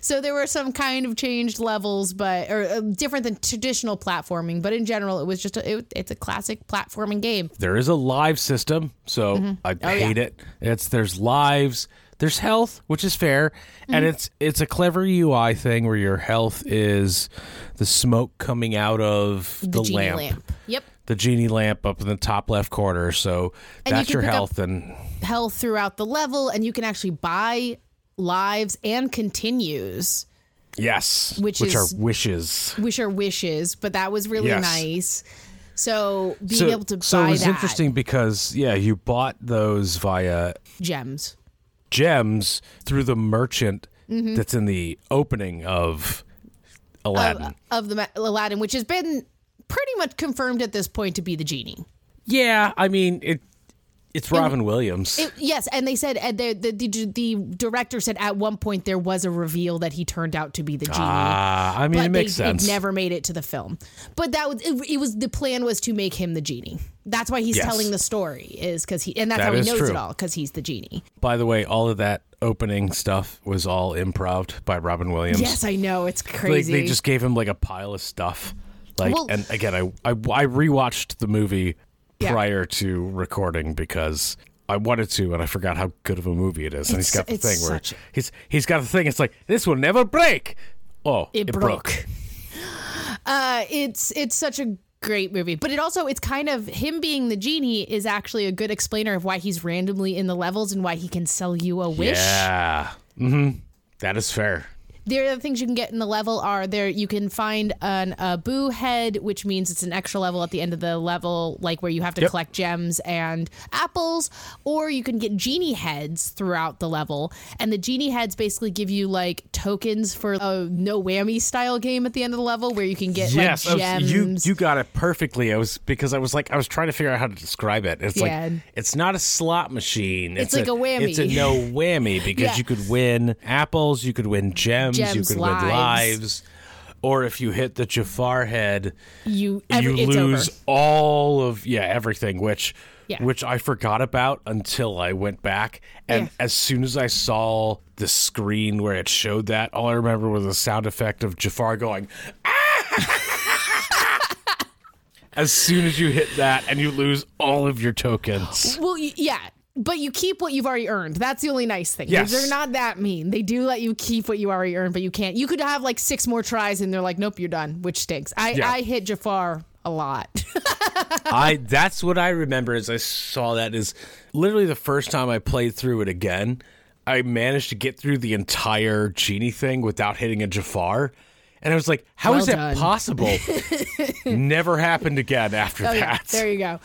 S1: So there were some kind of changed levels, but or uh, different than traditional platforming. But in general, it was just a, it, it's a classic platforming game.
S2: There is a live system, so
S1: Mm-hmm.
S2: I
S1: Oh,
S2: hate it. It's there's lives, there's health, which is fair,
S1: Mm-hmm.
S2: and it's it's a clever UI thing where your health is the smoke coming out of the,
S1: The, genie
S2: lamp.
S1: lamp. Yep.
S2: the genie lamp up in the top left corner. So
S1: And
S2: that's
S1: can
S2: your health, and
S1: health throughout the level, and you can actually buy lives and continues,
S2: yes,
S1: Which
S2: which
S1: is-
S2: are wishes.
S1: which are wishes. But that was really
S2: Yes.
S1: nice. So being
S2: so,
S1: able to
S2: so
S1: buy
S2: it was
S1: that
S2: interesting because yeah, you bought those via
S1: gems.
S2: gems through the merchant
S1: Mm-hmm.
S2: that's in the opening of Aladdin.
S1: of the Aladdin, which has been pretty much confirmed at this point to be the genie.
S2: yeah, I mean it. It's Robin Williams.
S1: It- yes, and they said and the, the the the director said at one point there was a reveal that he turned out to be the genie.
S2: Ah, I mean it makes
S1: they,
S2: sense.
S1: It never made it to the film, but that was it, it. Was the plan was to make him the genie? That's why he's
S2: Yes.
S1: telling the story is because he and that's
S2: That
S1: how he knows
S2: true.
S1: it all because he's the genie.
S2: By the way, all of that opening stuff was all improv by Robin Williams.
S1: Yes, I know it's
S2: like
S1: crazy.
S2: they just gave him like a pile of stuff. Like,
S1: Well-
S2: and again, I, I I rewatched the movie
S1: Yeah.
S2: prior to recording because I wanted to, and I forgot how good of a movie it is. And he's got the thing where
S1: such-
S2: he's he's got the thing. It's like this will never break. Oh,
S1: it, broke. uh, it's it's such a great movie, but it also it's kind of him being the genie is actually a good explainer of why he's randomly in the levels and why he can sell you a wish.
S2: Yeah. Mm-hmm. That is fair.
S1: The other things you can get in the level are there. You can find an Abu head, which means it's an extra level at the end of the level, like where you have to
S2: Yep.
S1: collect gems and apples. Or you can get genie heads throughout the level, and the genie heads basically give you like tokens for a no whammy style game at the end of the level where you can get
S2: yes,
S1: like
S2: I was- you you got it perfectly. I was because I was like I was trying to figure out how to describe it. It's
S1: Yeah.
S2: like it's not a slot machine.
S1: It's like a whammy.
S2: It's a no whammy because
S1: Yeah.
S2: you could win apples, you could win gems, you
S1: Gems,
S2: could
S1: lives.
S2: win lives, or if you hit the Jafar head,
S1: you every,
S2: you lose
S1: over.
S2: all of yeah everything which
S1: Yeah.
S2: which i forgot about until i went back and
S1: Yeah.
S2: as soon as i saw the screen where it showed that all i remember was the sound effect of jafar going "Ah!" as soon as you hit that and you lose all of your tokens
S1: Well, yeah. But you keep what you've already earned. That's the only nice thing.
S2: Yes.
S1: They're not that mean. They do let you keep what you already earned, but you can't. You could have like six more tries and they're like, nope, you're done, which stinks. I,
S2: Yeah.
S1: I hit Jafar a lot.
S2: i that's what i remember as i saw that is literally the first time i played through it again i managed to get through the entire genie thing without hitting a jafar and i was like how is
S1: Well
S2: that
S1: done.
S2: possible never happened again after
S1: Oh,
S2: that
S1: yeah, there you go.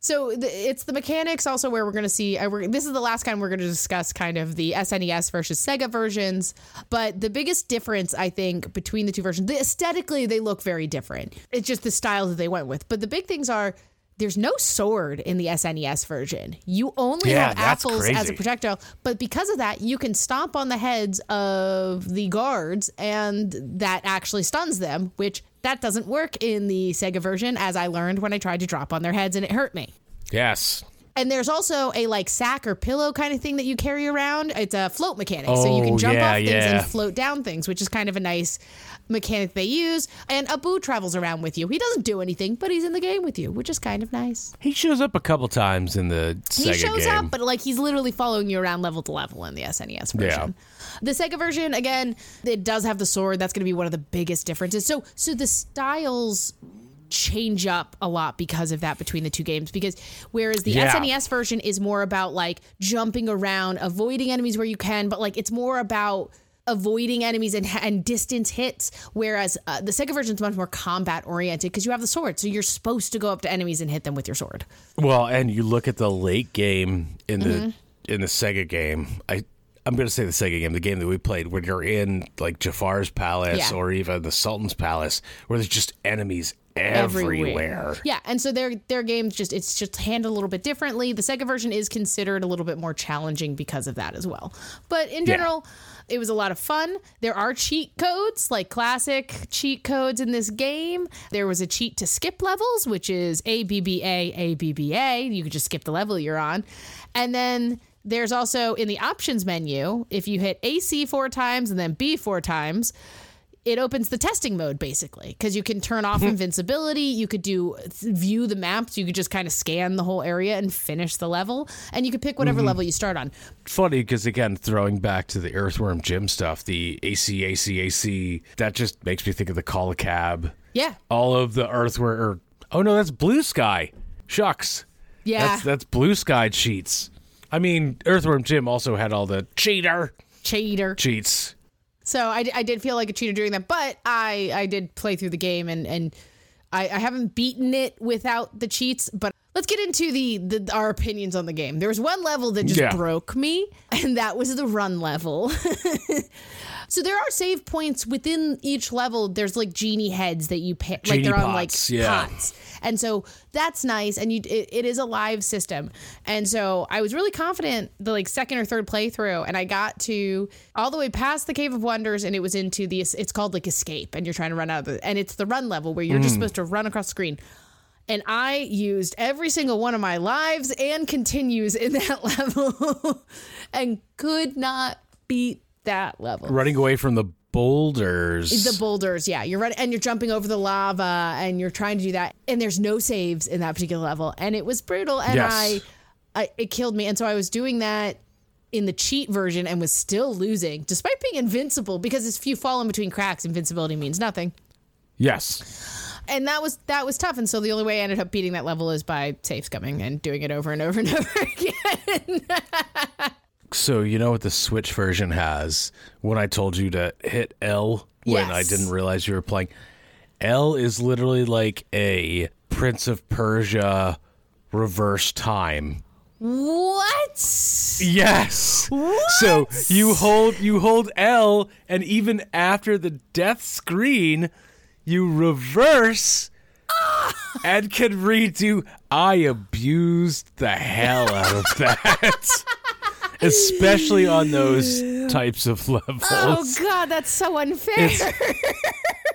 S1: So the, it's the mechanics also where we're going to see. I, we're, this is the last time we're going to discuss kind of the SNES versus Sega versions. But the biggest difference, I think, between the two versions, the, aesthetically they look very different. It's just the style that they went with. But the big things are. There's no sword in the SNES version. You only
S2: Yeah,
S1: have apples as a projectile, but because of that, you can stomp on the heads of the guards, and that actually stuns them. Which that doesn't work in the Sega version, as I learned when I tried to drop on their heads, and it hurt me.
S2: yes
S1: And there's also a like sack or pillow kind of thing that you carry around. It's a float mechanic, so you
S2: Oh,
S1: can jump
S2: yeah,
S1: off things
S2: yeah.
S1: and float down things, which is kind of a nice mechanic they use. And Abu travels around with you. He doesn't do anything, but he's in the game with you, which is kind of nice.
S2: He shows up a couple times in the Sega
S1: He shows
S2: game.
S1: up, but like he's literally following you around level to level in the SNES version. Yeah. The Sega version, again, it does have the sword. That's going to be one of the biggest differences. So, so the styles change up a lot because of that between the two games because whereas the
S2: Yeah.
S1: SNES version is more about like jumping around avoiding enemies where you can but like it's more about avoiding enemies and, and distance hits whereas uh, the Sega version is much more combat oriented because you have the sword so you're supposed to go up to enemies and hit them with your sword
S2: Well, and you look at the late game in the
S1: Mm-hmm.
S2: in the Sega game. I I'm going to say the Sega game, the game that we played, when you're in like Jafar's palace
S1: Yeah.
S2: or even the Sultan's palace, where there's just enemies everywhere.
S1: Yeah, and so their their games just it's just handled a little bit differently. The Sega version is considered a little bit more challenging because of that as well. But in
S2: Yeah.
S1: general, it was a lot of fun. There are cheat codes, like classic cheat codes in this game. There was a cheat to skip levels, which is A B B A A B B A. You could just skip the level you're on. And then there's also in the options menu, if you hit AC four times and then B four times, it opens the testing mode basically because you can turn off hmm. invincibility you could do view the maps you could just kind of scan the whole area and finish the level and you could pick whatever mm-hmm. level you start on
S2: Funny because again, throwing back to the Earthworm Jim stuff, the AC AC AC, that just makes me think of the Call a Cab.
S1: yeah
S2: All of the Earthworm. Or, oh no, that's Blue Sky. Shucks.
S1: yeah
S2: That's that's Blue Sky cheats. I mean, Earthworm Jim also had all the cheater
S1: cheater
S2: cheats.
S1: So I, I did feel like a cheater doing that but i i did play through the game and and I, I haven't beaten it without the cheats but let's get into the, the our opinions on the game there was one level that just
S2: Yeah.
S1: broke me and that was the run level So there are save points within each level. There's like genie heads that you pick, like they're on like
S2: pots, yeah.
S1: pots, and so that's nice. And you, it, it is a live system, and so I was really confident the like second or third playthrough, and I got to all the way past the Cave of Wonders, and it was into the it's called like Escape, and you're trying to run out of the, and it's the run level where you're just mm. supposed to run across the screen. And I used every single one of my lives and continues in that level and could not beat that level.
S2: Running away from the boulders.
S1: The boulders, yeah. You're running and you're jumping over the lava and you're trying to do that. And there's no saves in that particular level. And it was brutal. And
S2: Yes.
S1: I, I it killed me. And so I was doing that in the cheat version and was still losing, despite being invincible, because if you fall in between cracks, invincibility means nothing.
S2: yes.
S1: And that was that was tough. And so the only way I ended up beating that level is by safe scumming and doing it over and over and over again.
S2: So you know what the Switch version has when I told you to hit L when I didn't realize you were playing. L is literally like a Prince of Persia reverse time.
S1: What?
S2: Yes. So you hold you hold L, and even after the death screen, you reverse ah! and can redo. I abused the hell out of that, especially on those types of levels.
S1: Oh god, that's so unfair.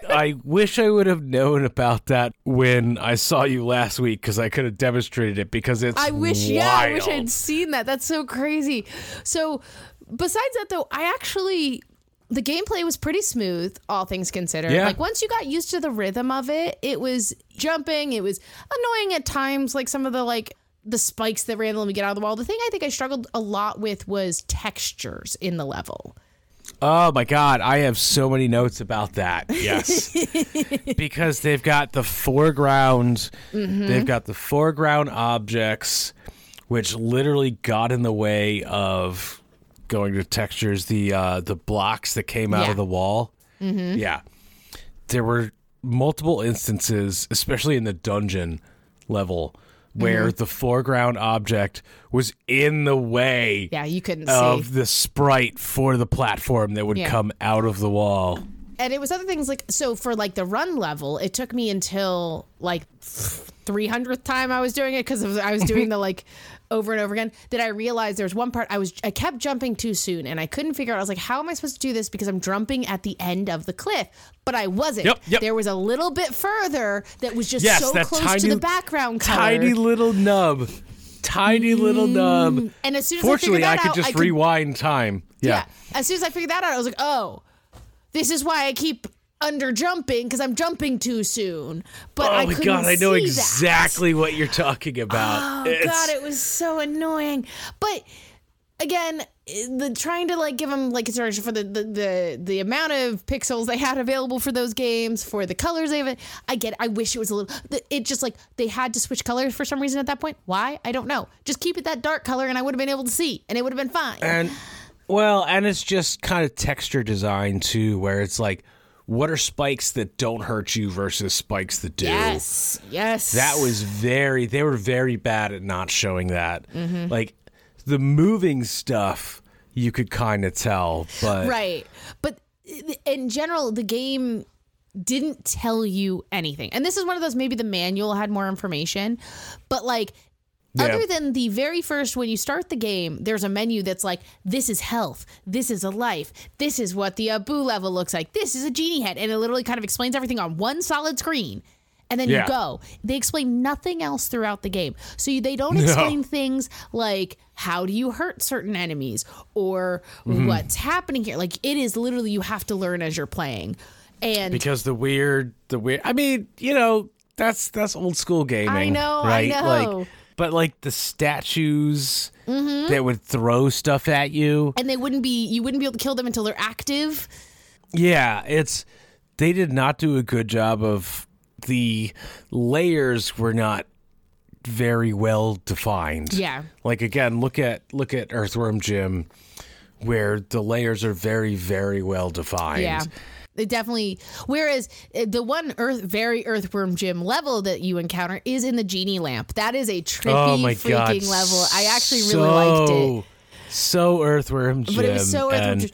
S2: I wish I would have known about that when I saw you last week because I could have demonstrated it because it's
S1: I wish, yeah, I wish. I'd seen that. That's so crazy. So, besides that, though, I actually the gameplay was pretty smooth, all things considered.
S2: Yeah.
S1: Like once you got used to the rhythm of it, it was jumping. It was annoying at times, like some of the like the spikes that randomly get out of the wall. The thing I think I struggled a lot with was textures in the level.
S2: Oh my god, I have so many notes about that. Yes. because they've got the foreground
S1: Mm-hmm.
S2: they've got the foreground objects which literally got in the way of going to textures the uh the blocks that came out
S1: Yeah.
S2: of the wall. Mm-hmm. Yeah. There were multiple instances, especially in the dungeon level, where
S1: Mm-hmm.
S2: the foreground object was in the way
S1: Yeah, you couldn't
S2: of
S1: see.
S2: the sprite for the platform that would
S1: Yeah.
S2: come out of the wall.
S1: and it was other things like so for like the run level it took me until like 300th time i was doing it because i was doing the like over and over again that i realized there was one part i was i kept jumping too soon and i couldn't figure out i was like how am i supposed to do this because i'm jumping at the end of the cliff but i wasn't
S2: Yep, yep.
S1: there was a little bit further that was just
S2: Yes,
S1: so close
S2: tiny-
S1: to the background color
S2: Tiny little nub. Tiny little mm. nub.
S1: and as soon as
S2: Fortunately,
S1: I
S2: I, could
S1: out,
S2: just
S1: I could-
S2: rewind time. Yeah.
S1: yeah. As soon as I figured that out, I was like, oh, this is why I keep under jumping because I'm jumping too soon. But
S2: Oh
S1: I
S2: my god, I know
S1: see that.
S2: exactly what you're talking about.
S1: Oh
S2: It's-
S1: god, it was so annoying. But again, the trying to like give them like consideration for the, the the the amount of pixels they had available for those games, for the colors they have. I get. It. I wish it was a little. It just like they had to switch colors for some reason at that point. Why? I don't know. Just keep it that dark color, and I would have been able to see, and it would have been fine.
S2: and well, and it's just kind of texture design too, where it's like, what are spikes that don't hurt you versus spikes that do?
S1: yes, yes.
S2: That was very they were very bad at not showing that.
S1: Mm-hmm.
S2: Like the moving stuff you could kind of tell, but
S1: right but in general the game didn't tell you anything and this is one of those maybe the manual had more information but like
S2: Yeah.
S1: other than the very first when you start the game there's a menu that's like this is health this is a life this is what the abu level looks like this is a genie head and it literally kind of explains everything on one solid screen and then
S2: Yeah.
S1: you go. They explain nothing else throughout the game. So you, they don't
S2: No.
S1: explain things like how do you hurt certain enemies or
S2: Mm-hmm.
S1: what's happening here. Like it is literally you have to learn as you're playing. And
S2: because the weird the weird I mean, you know, that's that's old school gaming.
S1: I know, I
S2: right?
S1: know. Mm-hmm.
S2: Like but like the statues mm-hmm. that would throw stuff at you.
S1: and they wouldn't be you wouldn't be able to kill them until they're active.
S2: Yeah, it's they did not do a good job of the layers were not very well defined.
S1: Yeah.
S2: Like again, look at look at Earthworm Jim where the layers are very very well defined.
S1: Yeah. It definitely. Whereas uh, the one Earth, very Earthworm Jim level that you encounter is in the genie lamp. That is a trippy
S2: Oh
S1: freaking
S2: god.
S1: level. I actually really liked it.
S2: So Earthworm Jim.
S1: but it was so Earthworm.
S2: and-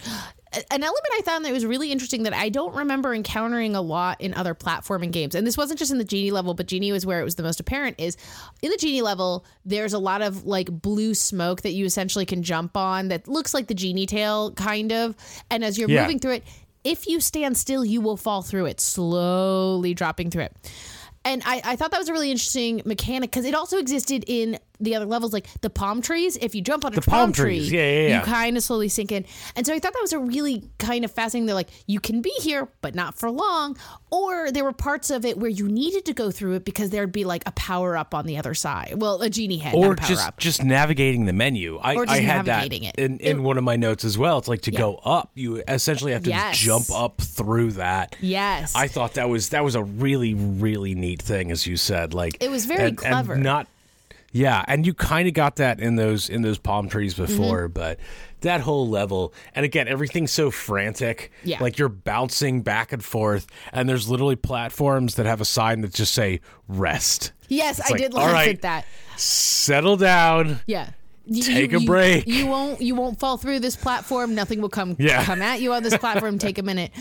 S1: an element I found that was really interesting that I don't remember encountering a lot in other platforming games. And this wasn't just in the genie level, but genie was where it was the most apparent. Is in the genie level, there's a lot of like blue smoke that you essentially can jump on that looks like the genie tail kind of. And as you're
S2: Yeah.
S1: moving through it, if you stand still, you will fall through it, slowly dropping through it. And I, I thought that was a really interesting mechanic because it also existed in the other levels, like the palm trees. If you jump on a
S2: The
S1: palm,
S2: palm
S1: tree,
S2: trees. Yeah, yeah,
S1: you kind of slowly sink in. And so I thought that was a really kind of fascinating. They're like, you can be here, but not for long. Or there were parts of it where you needed to go through it because there'd be like a power up on the other side. Well, a genie head,
S2: or
S1: a power
S2: just
S1: up.
S2: just navigating the menu. I,
S1: Or just
S2: I had that
S1: it.
S2: in, in one of my notes as well. It's like to go up, you essentially have to
S1: Yes.
S2: jump up through that.
S1: Yes.
S2: I thought that was that was a really really neat thing, as you said. Like
S1: It was very
S2: and- and
S1: clever.
S2: not, yeah, and you kind of got that in those in those palm trees
S1: Mm-hmm.
S2: before, but that whole level, and again, everything's so frantic.
S1: Yeah.
S2: like you're bouncing back and forth, and there's literally platforms that have a sign that just say "rest."
S1: yes, I
S2: like,
S1: did laugh
S2: right.
S1: at that.
S2: Settle down.
S1: Yeah. You-
S2: Take a
S1: you-
S2: break.
S1: You won't you won't fall through this platform. Nothing will come
S2: Yeah.
S1: come at you on this platform. Take a minute.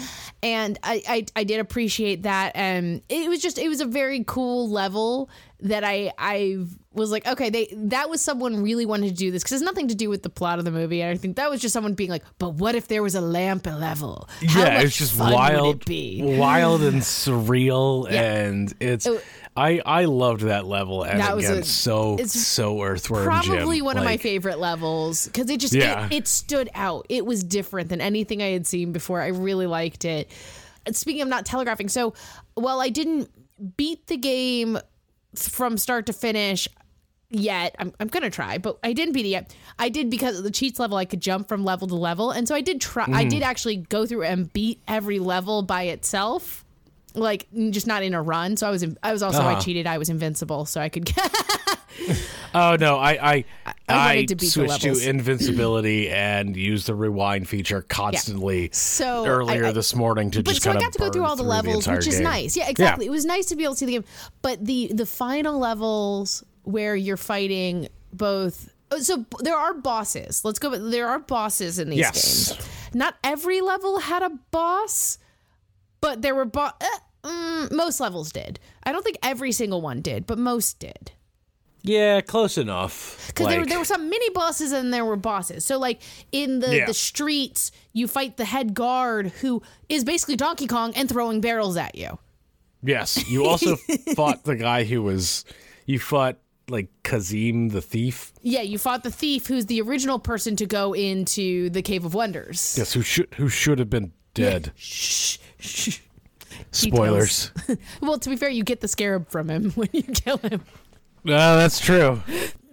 S1: And I, I I did appreciate that. And it was just it was a very cool level that I I was like, okay, they that was someone really wanted to do this because it's nothing to do with the plot of the movie. And I think that was just someone being like, but what if there was a lamp level? How
S2: yeah, it's just wild,
S1: it be?
S2: wild and surreal,
S1: Yeah.
S2: and it's.
S1: It-
S2: I I loved that level, and
S1: That was
S2: again,
S1: a-
S2: so
S1: it's
S2: so Earthworm
S1: probably
S2: Jim.
S1: one of my favorite levels because it just
S2: Yeah.
S1: it, it stood out it was different than anything i had seen before i really liked it speaking of not telegraphing so while i didn't beat the game from start to finish yet. I'm, I'm gonna try but i didn't beat it yet. I did because of the cheats level i could jump from level to level. And so i did try i did actually go through and beat every level by itself like just not in a run. So i was i was also i
S2: Uh-huh.
S1: cheated. I was invincible so i could
S2: Oh no, I I
S1: I
S2: I,
S1: to
S2: switched to invincibility and used the rewind feature constantly.
S1: So,
S2: earlier
S1: I- I-
S2: this morning to
S1: but
S2: just
S1: so I got to go through all the levels, which is
S2: game.
S1: nice. Yeah, exactly. It was nice to be able to see the game. But the the final levels where you're fighting both. oh, So there are bosses. Let's go. There are bosses in these
S2: Yes.
S1: games. Not every level had a boss, but there were eh, mm, most levels did. I don't think every single one did, but most did.
S2: Yeah, close enough.
S1: Because there,
S2: Like,
S1: there were some mini bosses and there were bosses. So, like in the,
S2: Yeah.
S1: the streets, you fight the head guard who is basically Donkey Kong and throwing barrels at you.
S2: yes, you also fought the guy who was. You fought like Kazim the thief.
S1: Yeah, you fought the thief who's the original person to go into the Cave of Wonders.
S2: Yes, who should who should have been dead.
S1: Shh, shh.
S2: Spoilers.
S1: Well, to be fair, you get the scarab from him when you kill him.
S2: No, that's true.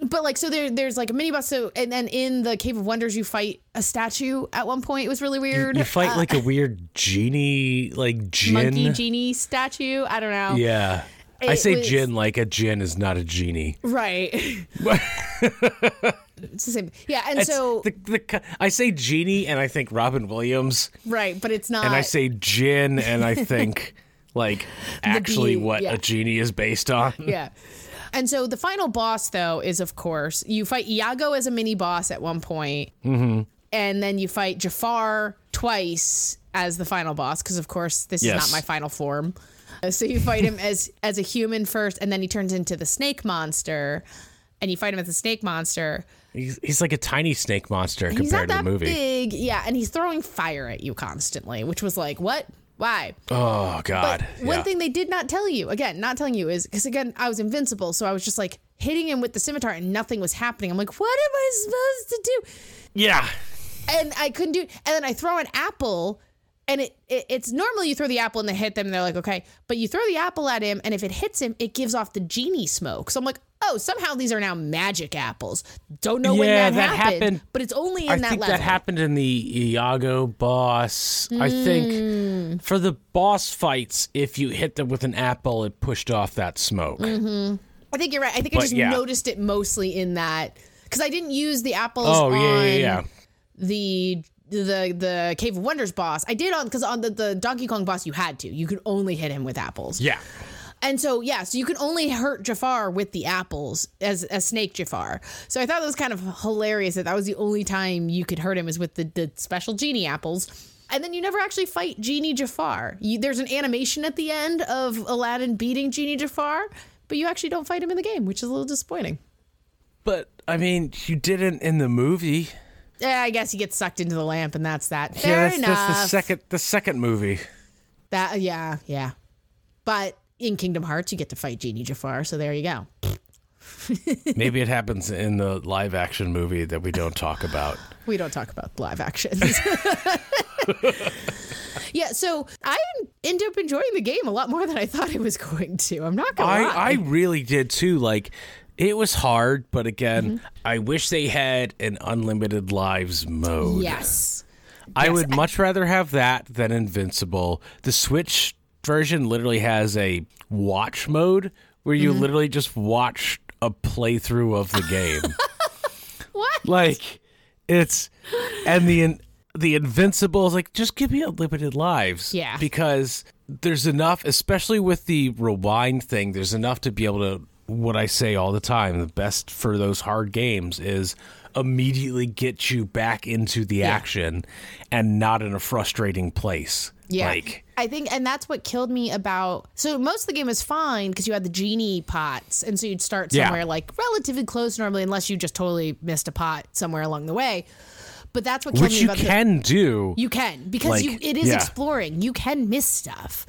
S1: But like, so there, there's like a mini boss. So, and then in the Cave of Wonders, you fight a statue at one point. It was really weird.
S2: You fight uh, like a weird genie, like djinn.
S1: monkey genie statue. I don't know.
S2: Yeah. I say
S1: was-
S2: djinn like a djinn is not a genie.
S1: Right. it's the same. Yeah, and
S2: It's
S1: so
S2: the, the, I say genie and I think Robin Williams,
S1: right, but it's not.
S2: and I say djinn and I think like actually
S1: bee,
S2: what
S1: yeah.
S2: a genie is based on.
S1: yeah. And so the final boss, though, is of course you fight Iago as a mini boss at one point, mm-hmm. and then you fight Jafar twice as the final boss because, of course, this
S2: Yes.
S1: is not my final form. Uh, So you fight him as as a human first, and then he turns into the snake monster, and you fight him as a snake monster.
S2: He's, he's like a tiny snake monster compared to the movie.
S1: big, yeah, and he's throwing fire at you constantly, which was like, what? Why?
S2: Oh God!
S1: One
S2: yeah.
S1: thing they did not tell you, again, not telling you is because again, I was invincible, so I was just like hitting him with the scimitar and nothing was happening. I'm like, what am I supposed to do?
S2: yeah,
S1: And I couldn't do. And then I throw an apple, and it, it it's normally you throw the apple and they hit them, and they're like, okay, but you throw the apple at him, and if it hits him, it gives off the genie smoke. So I'm like, oh, somehow these are now magic apples. Don't know when that,
S2: that
S1: happened,
S2: happened-
S1: but it's only in
S2: I
S1: that
S2: think
S1: level.
S2: that happened in the Iago boss. I
S1: Hmm.
S2: think for the boss fights, if you hit them with an apple, it pushed off that smoke.
S1: Mm-hmm. I think you're right. I think I just
S2: yeah.
S1: noticed it mostly in that because I didn't use the apples
S2: Oh yeah, yeah, yeah.
S1: the the the Cave of Wonders boss. I did on because on the, the Donkey Kong boss you had to. You could only hit him with apples.
S2: Yeah.
S1: And so yeah, so you could only hurt Jafar with the apples as as Snake Jafar. So I thought that was kind of hilarious that that was the only time you could hurt him is with the, the special genie apples. And then you never actually fight Genie Jafar. You, there's an animation at the end of Aladdin beating Genie Jafar, but you actually don't fight him in the game, which is a little disappointing.
S2: But I mean, you didn't in the movie.
S1: Yeah, I guess he gets sucked into the lamp, and that's that.
S2: yeah, that's,
S1: enough.
S2: that's the second the second movie.
S1: That yeah, yeah. But in Kingdom Hearts, you get to fight Genie Jafar, so there you go.
S2: Maybe it happens in the live action movie that we don't talk about.
S1: We don't talk about live actions. yeah, so I end up enjoying the game a lot more than I thought it was going to. I'm not gonna
S2: I,
S1: lie.
S2: I really did too. Like, it was hard, but again,
S1: Mm-hmm.
S2: I wish they had an unlimited lives mode.
S1: yes.
S2: I
S1: Yes.
S2: would much rather have that than Invincible. The Switch version literally has a watch mode where you
S1: Mm-hmm.
S2: literally just watch a playthrough of the game.
S1: What?
S2: like, it's and the in- the Invincible is like just give me unlimited lives.
S1: Yeah.
S2: because there's enough, especially with the rewind thing. There's enough to be able to what I say all the time. The best for those hard games is immediately get you back into the action and not in a frustrating place.
S1: Yeah.
S2: Like,
S1: I think, and that's what killed me about. So most of the game was fine because you had the genie pots, and so you'd start
S2: Yeah.
S1: somewhere like relatively close normally, unless you just totally missed a pot somewhere along the way. But that's what killed
S2: which
S1: me
S2: you
S1: about the.
S2: can do.
S1: You can because
S2: Like,
S1: you it is
S2: yeah.
S1: exploring. You can miss stuff.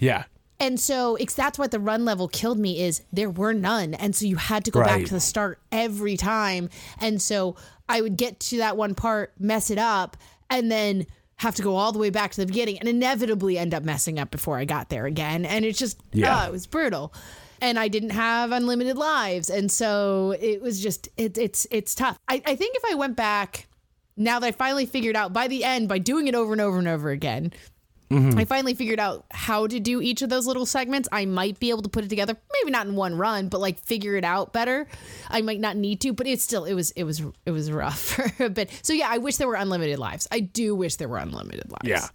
S2: yeah.
S1: And so it's that's what the run level killed me is there were none. And so you had to go back to the start every time. And so I would get to that one part, mess it up, and then have to go all the way back to the beginning and inevitably end up messing up before I got there again. And it's just
S2: Yeah.
S1: oh, it was brutal. And I didn't have unlimited lives. And so it was just it, it's it's tough. I, I think if I went back now that I finally figured out by the end, by doing it over and over and over again, I finally figured out how to do each of those little segments. I might be able to put it together, maybe not in one run, but like figure it out better. I might not need to, but it's still it was it was it was rough for a bit. So yeah, I wish there were unlimited lives. I do wish there were unlimited lives.
S2: Yeah.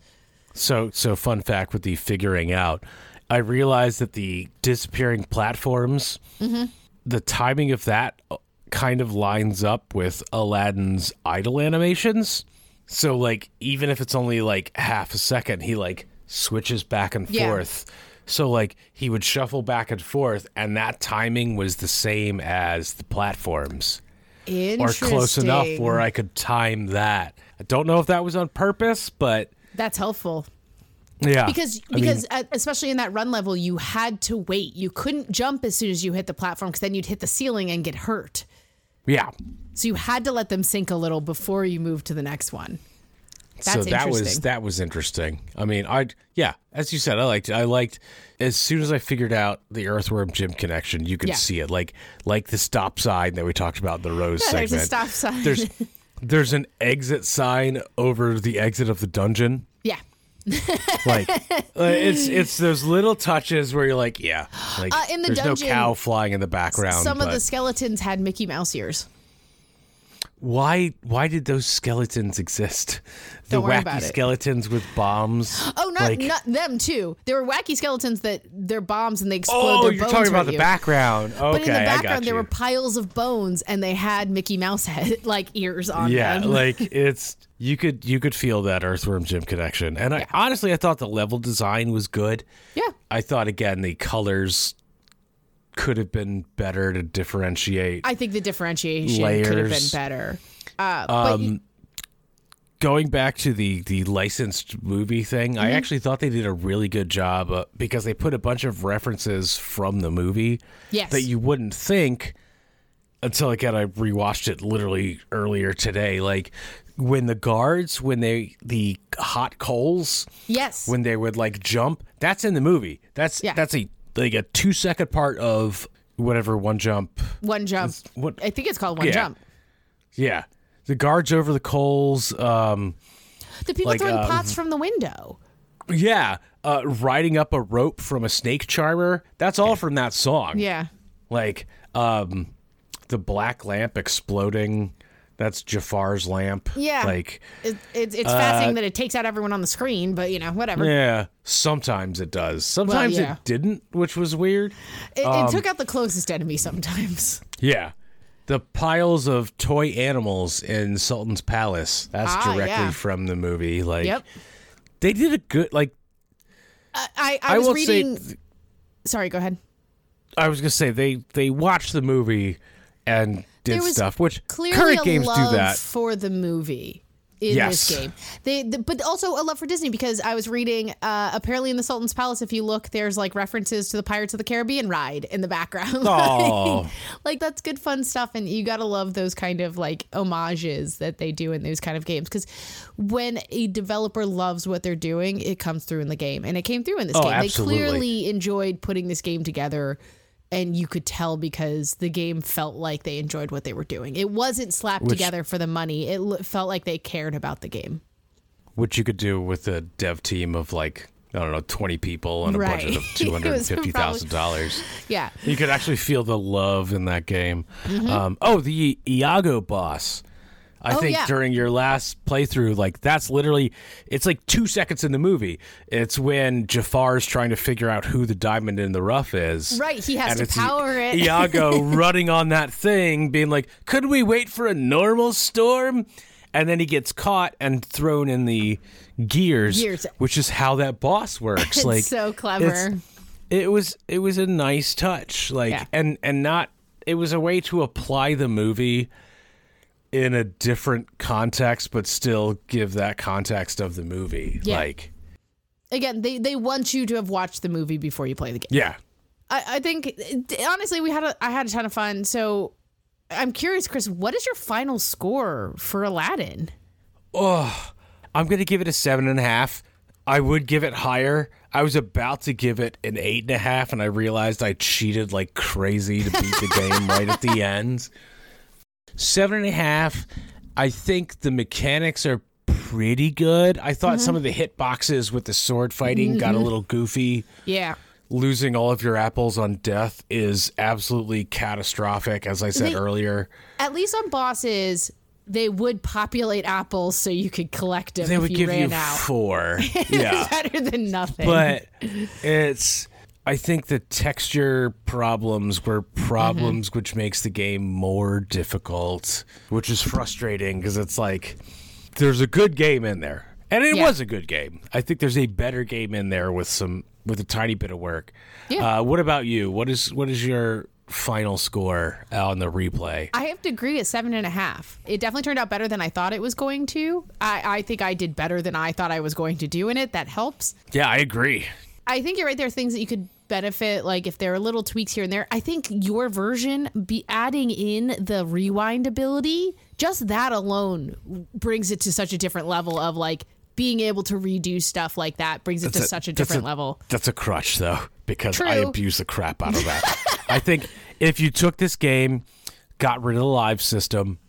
S2: So so fun fact with the figuring out, I realized that the disappearing platforms,
S1: Mm-hmm.
S2: the timing of that kind of lines up with Aladdin's idle animations. So like even if it's only like half a second, he like switches back and
S1: Yeah.
S2: forth. So like he would shuffle back and forth, and that timing was the same as the platforms or close enough where I could time that. I don't know if that was on purpose, but
S1: That's helpful.
S2: yeah,
S1: because
S2: I mean,
S1: because especially in that run level you had to wait you couldn't jump as soon as you hit the platform because then you'd hit the ceiling and get hurt
S2: yeah.
S1: so you had to let them sink a little before you moved to the next one That's so
S2: that was
S1: interesting.
S2: that was interesting. I mean, I yeah, as you said, I liked I liked as soon as I figured out the Earthworm Jim connection, you could
S1: Yeah.
S2: see it like like the stop sign that we talked about in the Rose
S1: Yeah,
S2: segment.
S1: there's a stop sign.
S2: There's there's an exit sign over the exit of the dungeon. Like uh, it's it's those little touches where you're like, yeah, like
S1: Uh, in the
S2: there's
S1: dungeon,
S2: no cow flying in the background.
S1: some of the skeletons had mickey mouse ears
S2: Why why did those skeletons exist? The
S1: Don't worry
S2: wacky
S1: about it.
S2: skeletons with bombs.
S1: oh not,
S2: like,
S1: not them too there were wacky skeletons that they're bombs and they oh, explode
S2: Oh,
S1: their
S2: you're
S1: bones
S2: talking about the
S1: you.
S2: background. Okay,
S1: but in the
S2: I got
S1: background there
S2: you.
S1: were piles of bones and they had mickey mouse head like ears on them.
S2: yeah,
S1: them
S2: like it's you could you could feel that Earthworm Jim connection. And I honestly I thought the level design was good.
S1: yeah
S2: I thought again the colors could have been better to differentiate.
S1: i think the differentiation layers. could have been better uh,
S2: Um, Going back to the the licensed movie thing,
S1: Mm-hmm.
S2: I actually thought they did a really good job uh, because they put a bunch of references from the movie
S1: Yes.
S2: that you wouldn't think until again I rewatched it literally earlier today. Like when the guards, when they the hot coals,
S1: yes
S2: when they would like jump, that's in the movie. That's
S1: Yeah.
S2: that's a like a two second part of whatever one jump.
S1: one jump
S2: what-
S1: i think it's called one
S2: Yeah.
S1: jump
S2: Yeah, the guards over the coals. Um,
S1: the people
S2: Like,
S1: throwing
S2: um,
S1: pots from the window
S2: yeah, uh, riding up a rope from a snake charmer. That's all from that song.
S1: yeah
S2: like um, the black lamp exploding. That's Jafar's lamp.
S1: Yeah.
S2: like
S1: it, it's it's fascinating that it takes out everyone on the screen but you know whatever
S2: Uh, yeah. Sometimes it does. Sometimes
S1: yeah.
S2: it didn't, which was weird.
S1: it,
S2: um,
S1: it took out the closest enemy sometimes
S2: Yeah. The piles of toy animals in Sultan's Palace. That's
S1: Ah,
S2: directly
S1: yeah.
S2: from the movie. Like
S1: yep
S2: they did a good like
S1: I, I, I
S2: I
S1: was reading
S2: say
S1: sorry go ahead
S2: I was gonna say they they watched the movie and did
S1: There was
S2: stuff, which
S1: clearly
S2: current games do that.
S1: for the movie in
S2: Yes.
S1: this game. They, the, but also a love for Disney because I was reading. Uh, apparently, in the Sultan's Palace, if you look, there's like references to the Pirates of the Caribbean ride in the background.
S2: Aw.
S1: like that's good fun stuff, and you gotta love those kind of like homages that they do in those kind of games. Because when a developer loves what they're doing, it comes through in the game, and it came through in this
S2: Oh,
S1: game.
S2: absolutely.
S1: They clearly enjoyed putting this game together and you could tell because the game felt like they enjoyed what they were doing. It wasn't slapped
S2: Which-
S1: together for the money. It l- felt like they cared about the game.
S2: Which you could do with a dev team of like I don't know, twenty people and a budget of two hundred and fifty thousand dollars.
S1: Yeah.
S2: You could actually feel the love in that game.
S1: Mm-hmm.
S2: Um, oh, the Iago boss. I
S1: Oh,
S2: think
S1: yeah.
S2: during your last playthrough, like that's literally it's like two seconds in the movie. It's when Jafar's trying to figure out who the diamond in the rough is.
S1: Right, he has to power it.
S2: Iago running on that thing, being like, Could we wait for a normal storm? And then he gets caught and thrown in the gears,
S1: Gears.
S2: which is how that boss works.
S1: It's
S2: like
S1: so clever.
S2: it was it was a nice touch like
S1: Yeah.
S2: and and not it was a way to apply the movie in a different context but still give that context of the movie
S1: Yeah.
S2: like
S1: Again, they they want you to have watched the movie before you play the game.
S2: yeah
S1: I, I think honestly, we had a I had a ton of fun. So I'm curious, Chris, what is your final score for Aladdin?
S2: oh i'm gonna give it a seven and a half i would give it higher i was about to give it an eight and a half and i realized i cheated like crazy to beat the game right at the end seven and a half i think the mechanics are pretty good. I thought mm-hmm. some of the hit boxes with the sword fighting got a mm-hmm. little goofy.
S1: Yeah.
S2: losing all of your apples on death is absolutely catastrophic as i said
S1: They-
S2: earlier.
S1: At least on bosses, they would populate apples so you could collect them
S2: they
S1: if
S2: would
S1: you
S2: give
S1: ran
S2: you
S1: out.
S2: four. Yeah.
S1: Better than nothing.
S2: but it's i think the texture problems were problems
S1: Mm-hmm.
S2: which makes the game more difficult which is frustrating because it's like there's a good game in there and it
S1: Yeah.
S2: was a good game i think there's a better game in there with some with a tiny bit of work
S1: Yeah.
S2: uh, what about you what is what is your final score on the replay
S1: I have to agree at seven and a half. It definitely turned out better than I thought it was going to. I, I think I did better than I thought I was going to do in it. That helps.
S2: yeah i agree
S1: I think you're right. There are things that you could benefit, like if there are little tweaks here and there. I think your version be adding in the rewind ability, just that alone brings it to such a different level of like being able to redo stuff like that brings it to
S2: That's
S1: such a different level.
S2: That's a crutch, though, because I abuse the crap out of that. I think if you took this game, got rid of the live system,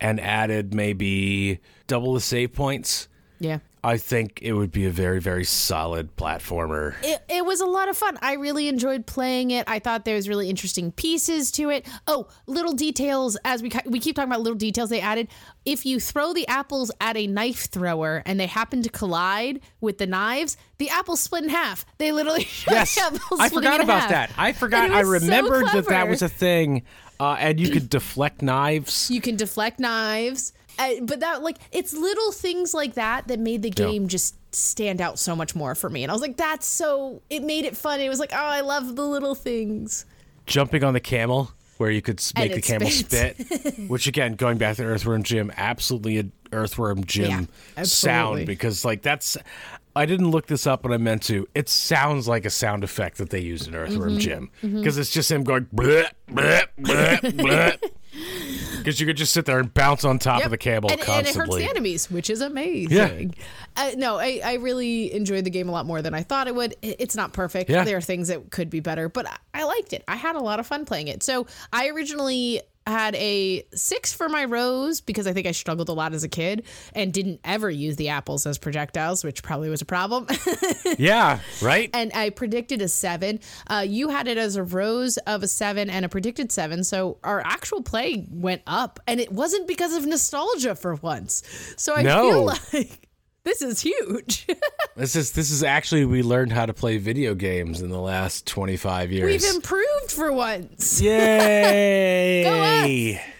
S2: and added maybe double the save points,
S1: Yeah.
S2: I think it would be a very, very solid platformer.
S1: It, it was a lot of fun. I really enjoyed playing it. I thought there was really interesting pieces to it. Oh, little details as we we keep talking about little details they added. If you throw the apples at a knife thrower and they happen to collide with the knives, the apples split in half. They literally
S2: Yes, I forgot about
S1: half.
S2: that. I forgot. I
S1: was so
S2: remembered that that was a thing, uh, and you could deflect knives.
S1: You can deflect knives. Uh, but that like it's little things like that that made the game just stand out so much more for me. And I was like, that's so it made it fun. It was like, oh, I love the little things.
S2: jumping on the camel where you could make the camel
S1: spits.
S2: spit which again going back to earthworm jim absolutely an earthworm jim
S1: Yeah,
S2: sound because like that's i didn't look this up but i meant to it sounds like a sound effect that they use in earthworm
S1: Mm-hmm.
S2: jim because it's just him going because you could just sit there and bounce on top of the cable
S1: and, and it hurts the enemies, which is amazing. Uh, no, I, I really enjoyed the game a lot more than I thought it would. It's not perfect.
S2: Yeah.
S1: There are things that could be better, but I, I liked it. I had a lot of fun playing it. So I originally had a six for my rose because I think I struggled a lot as a kid and didn't ever use the apples as projectiles, which probably was a problem.
S2: yeah right
S1: and I predicted a seven. Uh, you had it as a rose of a seven and a predicted seven. So our actual play went up, and it wasn't because of nostalgia for once. So I
S2: No.
S1: feel like this is huge.
S2: this is this is actually we learned how to play video games in the last 25 years
S1: We've improved for once.
S2: yay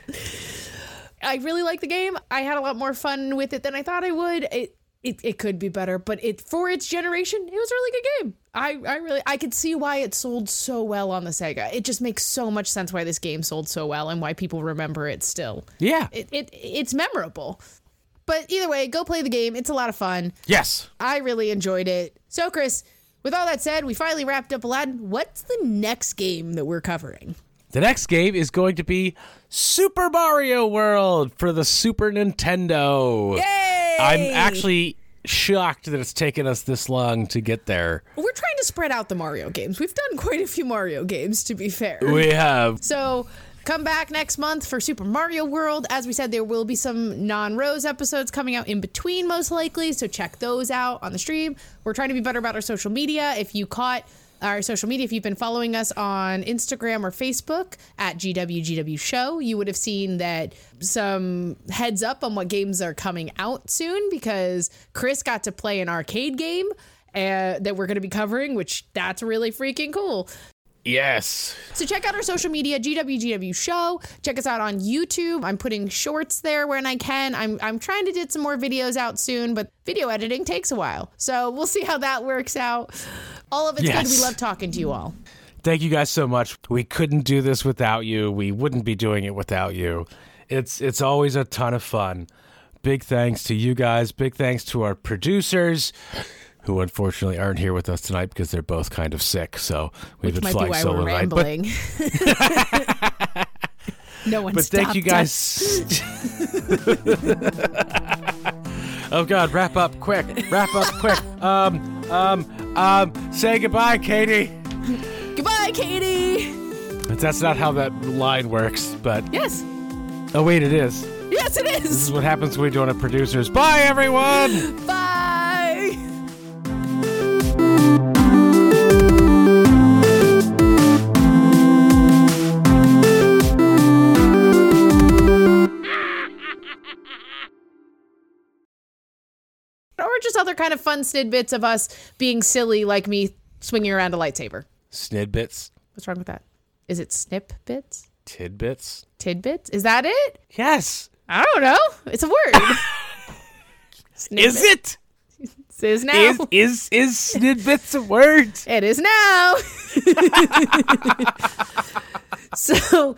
S1: I really like the game. I had a lot more fun with it than I thought I would. It it, it could be better, but it for its generation, it was a really good game. I, I really I could see why it sold so well on the Sega. It just makes so much sense why this game sold so well and why people remember it still.
S2: yeah
S1: it, it it's memorable. But either way, go play the game. It's a lot of fun.
S2: yes
S1: I really enjoyed it. So, Chris, with all that said, we finally wrapped up Aladdin. What's the next game that we're covering?
S2: The next game is going to be Super Mario World for the Super Nintendo.
S1: Yay!
S2: I'm actually shocked that it's taken us this long to get there.
S1: We're trying to spread out the Mario games. We've done quite a few Mario games, to be fair.
S2: We have
S1: So come back next month for Super Mario World. As we said, there will be some non Rose episodes coming out in between, most likely. So check those out on the stream. We're trying to be better about our social media. If you caught our social media. If you've been following us on Instagram or Facebook at GWGW Show, you would have seen that some heads up on what games are coming out soon because Chris got to play an arcade game uh, that we're going to be covering, which that's really freaking cool.
S2: Yes.
S1: So check out our social media, GWGW Show. Check us out on YouTube. I'm putting shorts there when I can. I'm I'm trying to get some more videos out soon, but video editing takes a while. So we'll see how that works out. All of it's
S2: Yes.
S1: good. We love talking to you all.
S2: Thank you guys so much. We couldn't do this without you. We wouldn't be doing it without you. It's it's always a ton of fun. Big thanks to you guys. Big thanks to our producers, who unfortunately aren't here with us tonight because they're both kind of sick. So we've
S1: Which
S2: been
S1: be
S2: flying
S1: why
S2: solo
S1: we're
S2: tonight. But,
S1: rambling. no one
S2: but thank you guys. oh God! Wrap up quick! Wrap up quick! Um um um. Say goodbye, Katie.
S1: Goodbye, Katie.
S2: That's not how that line works. But
S1: Yes.
S2: oh wait, it is.
S1: Yes, it is.
S2: This is. what happens when we don't have producers. Bye, everyone.
S1: Bye. Or just other kind of fun snidbits of us being silly, like me swinging around a lightsaber.
S2: Snidbits,
S1: What's wrong with that? Is it snip bits?
S2: tidbits.
S1: Tidbits? Is that it?
S2: Yes.
S1: I don't know. It's a word.
S2: Is it?
S1: It is now.
S2: Is is is snidbits a word?
S1: It is now. so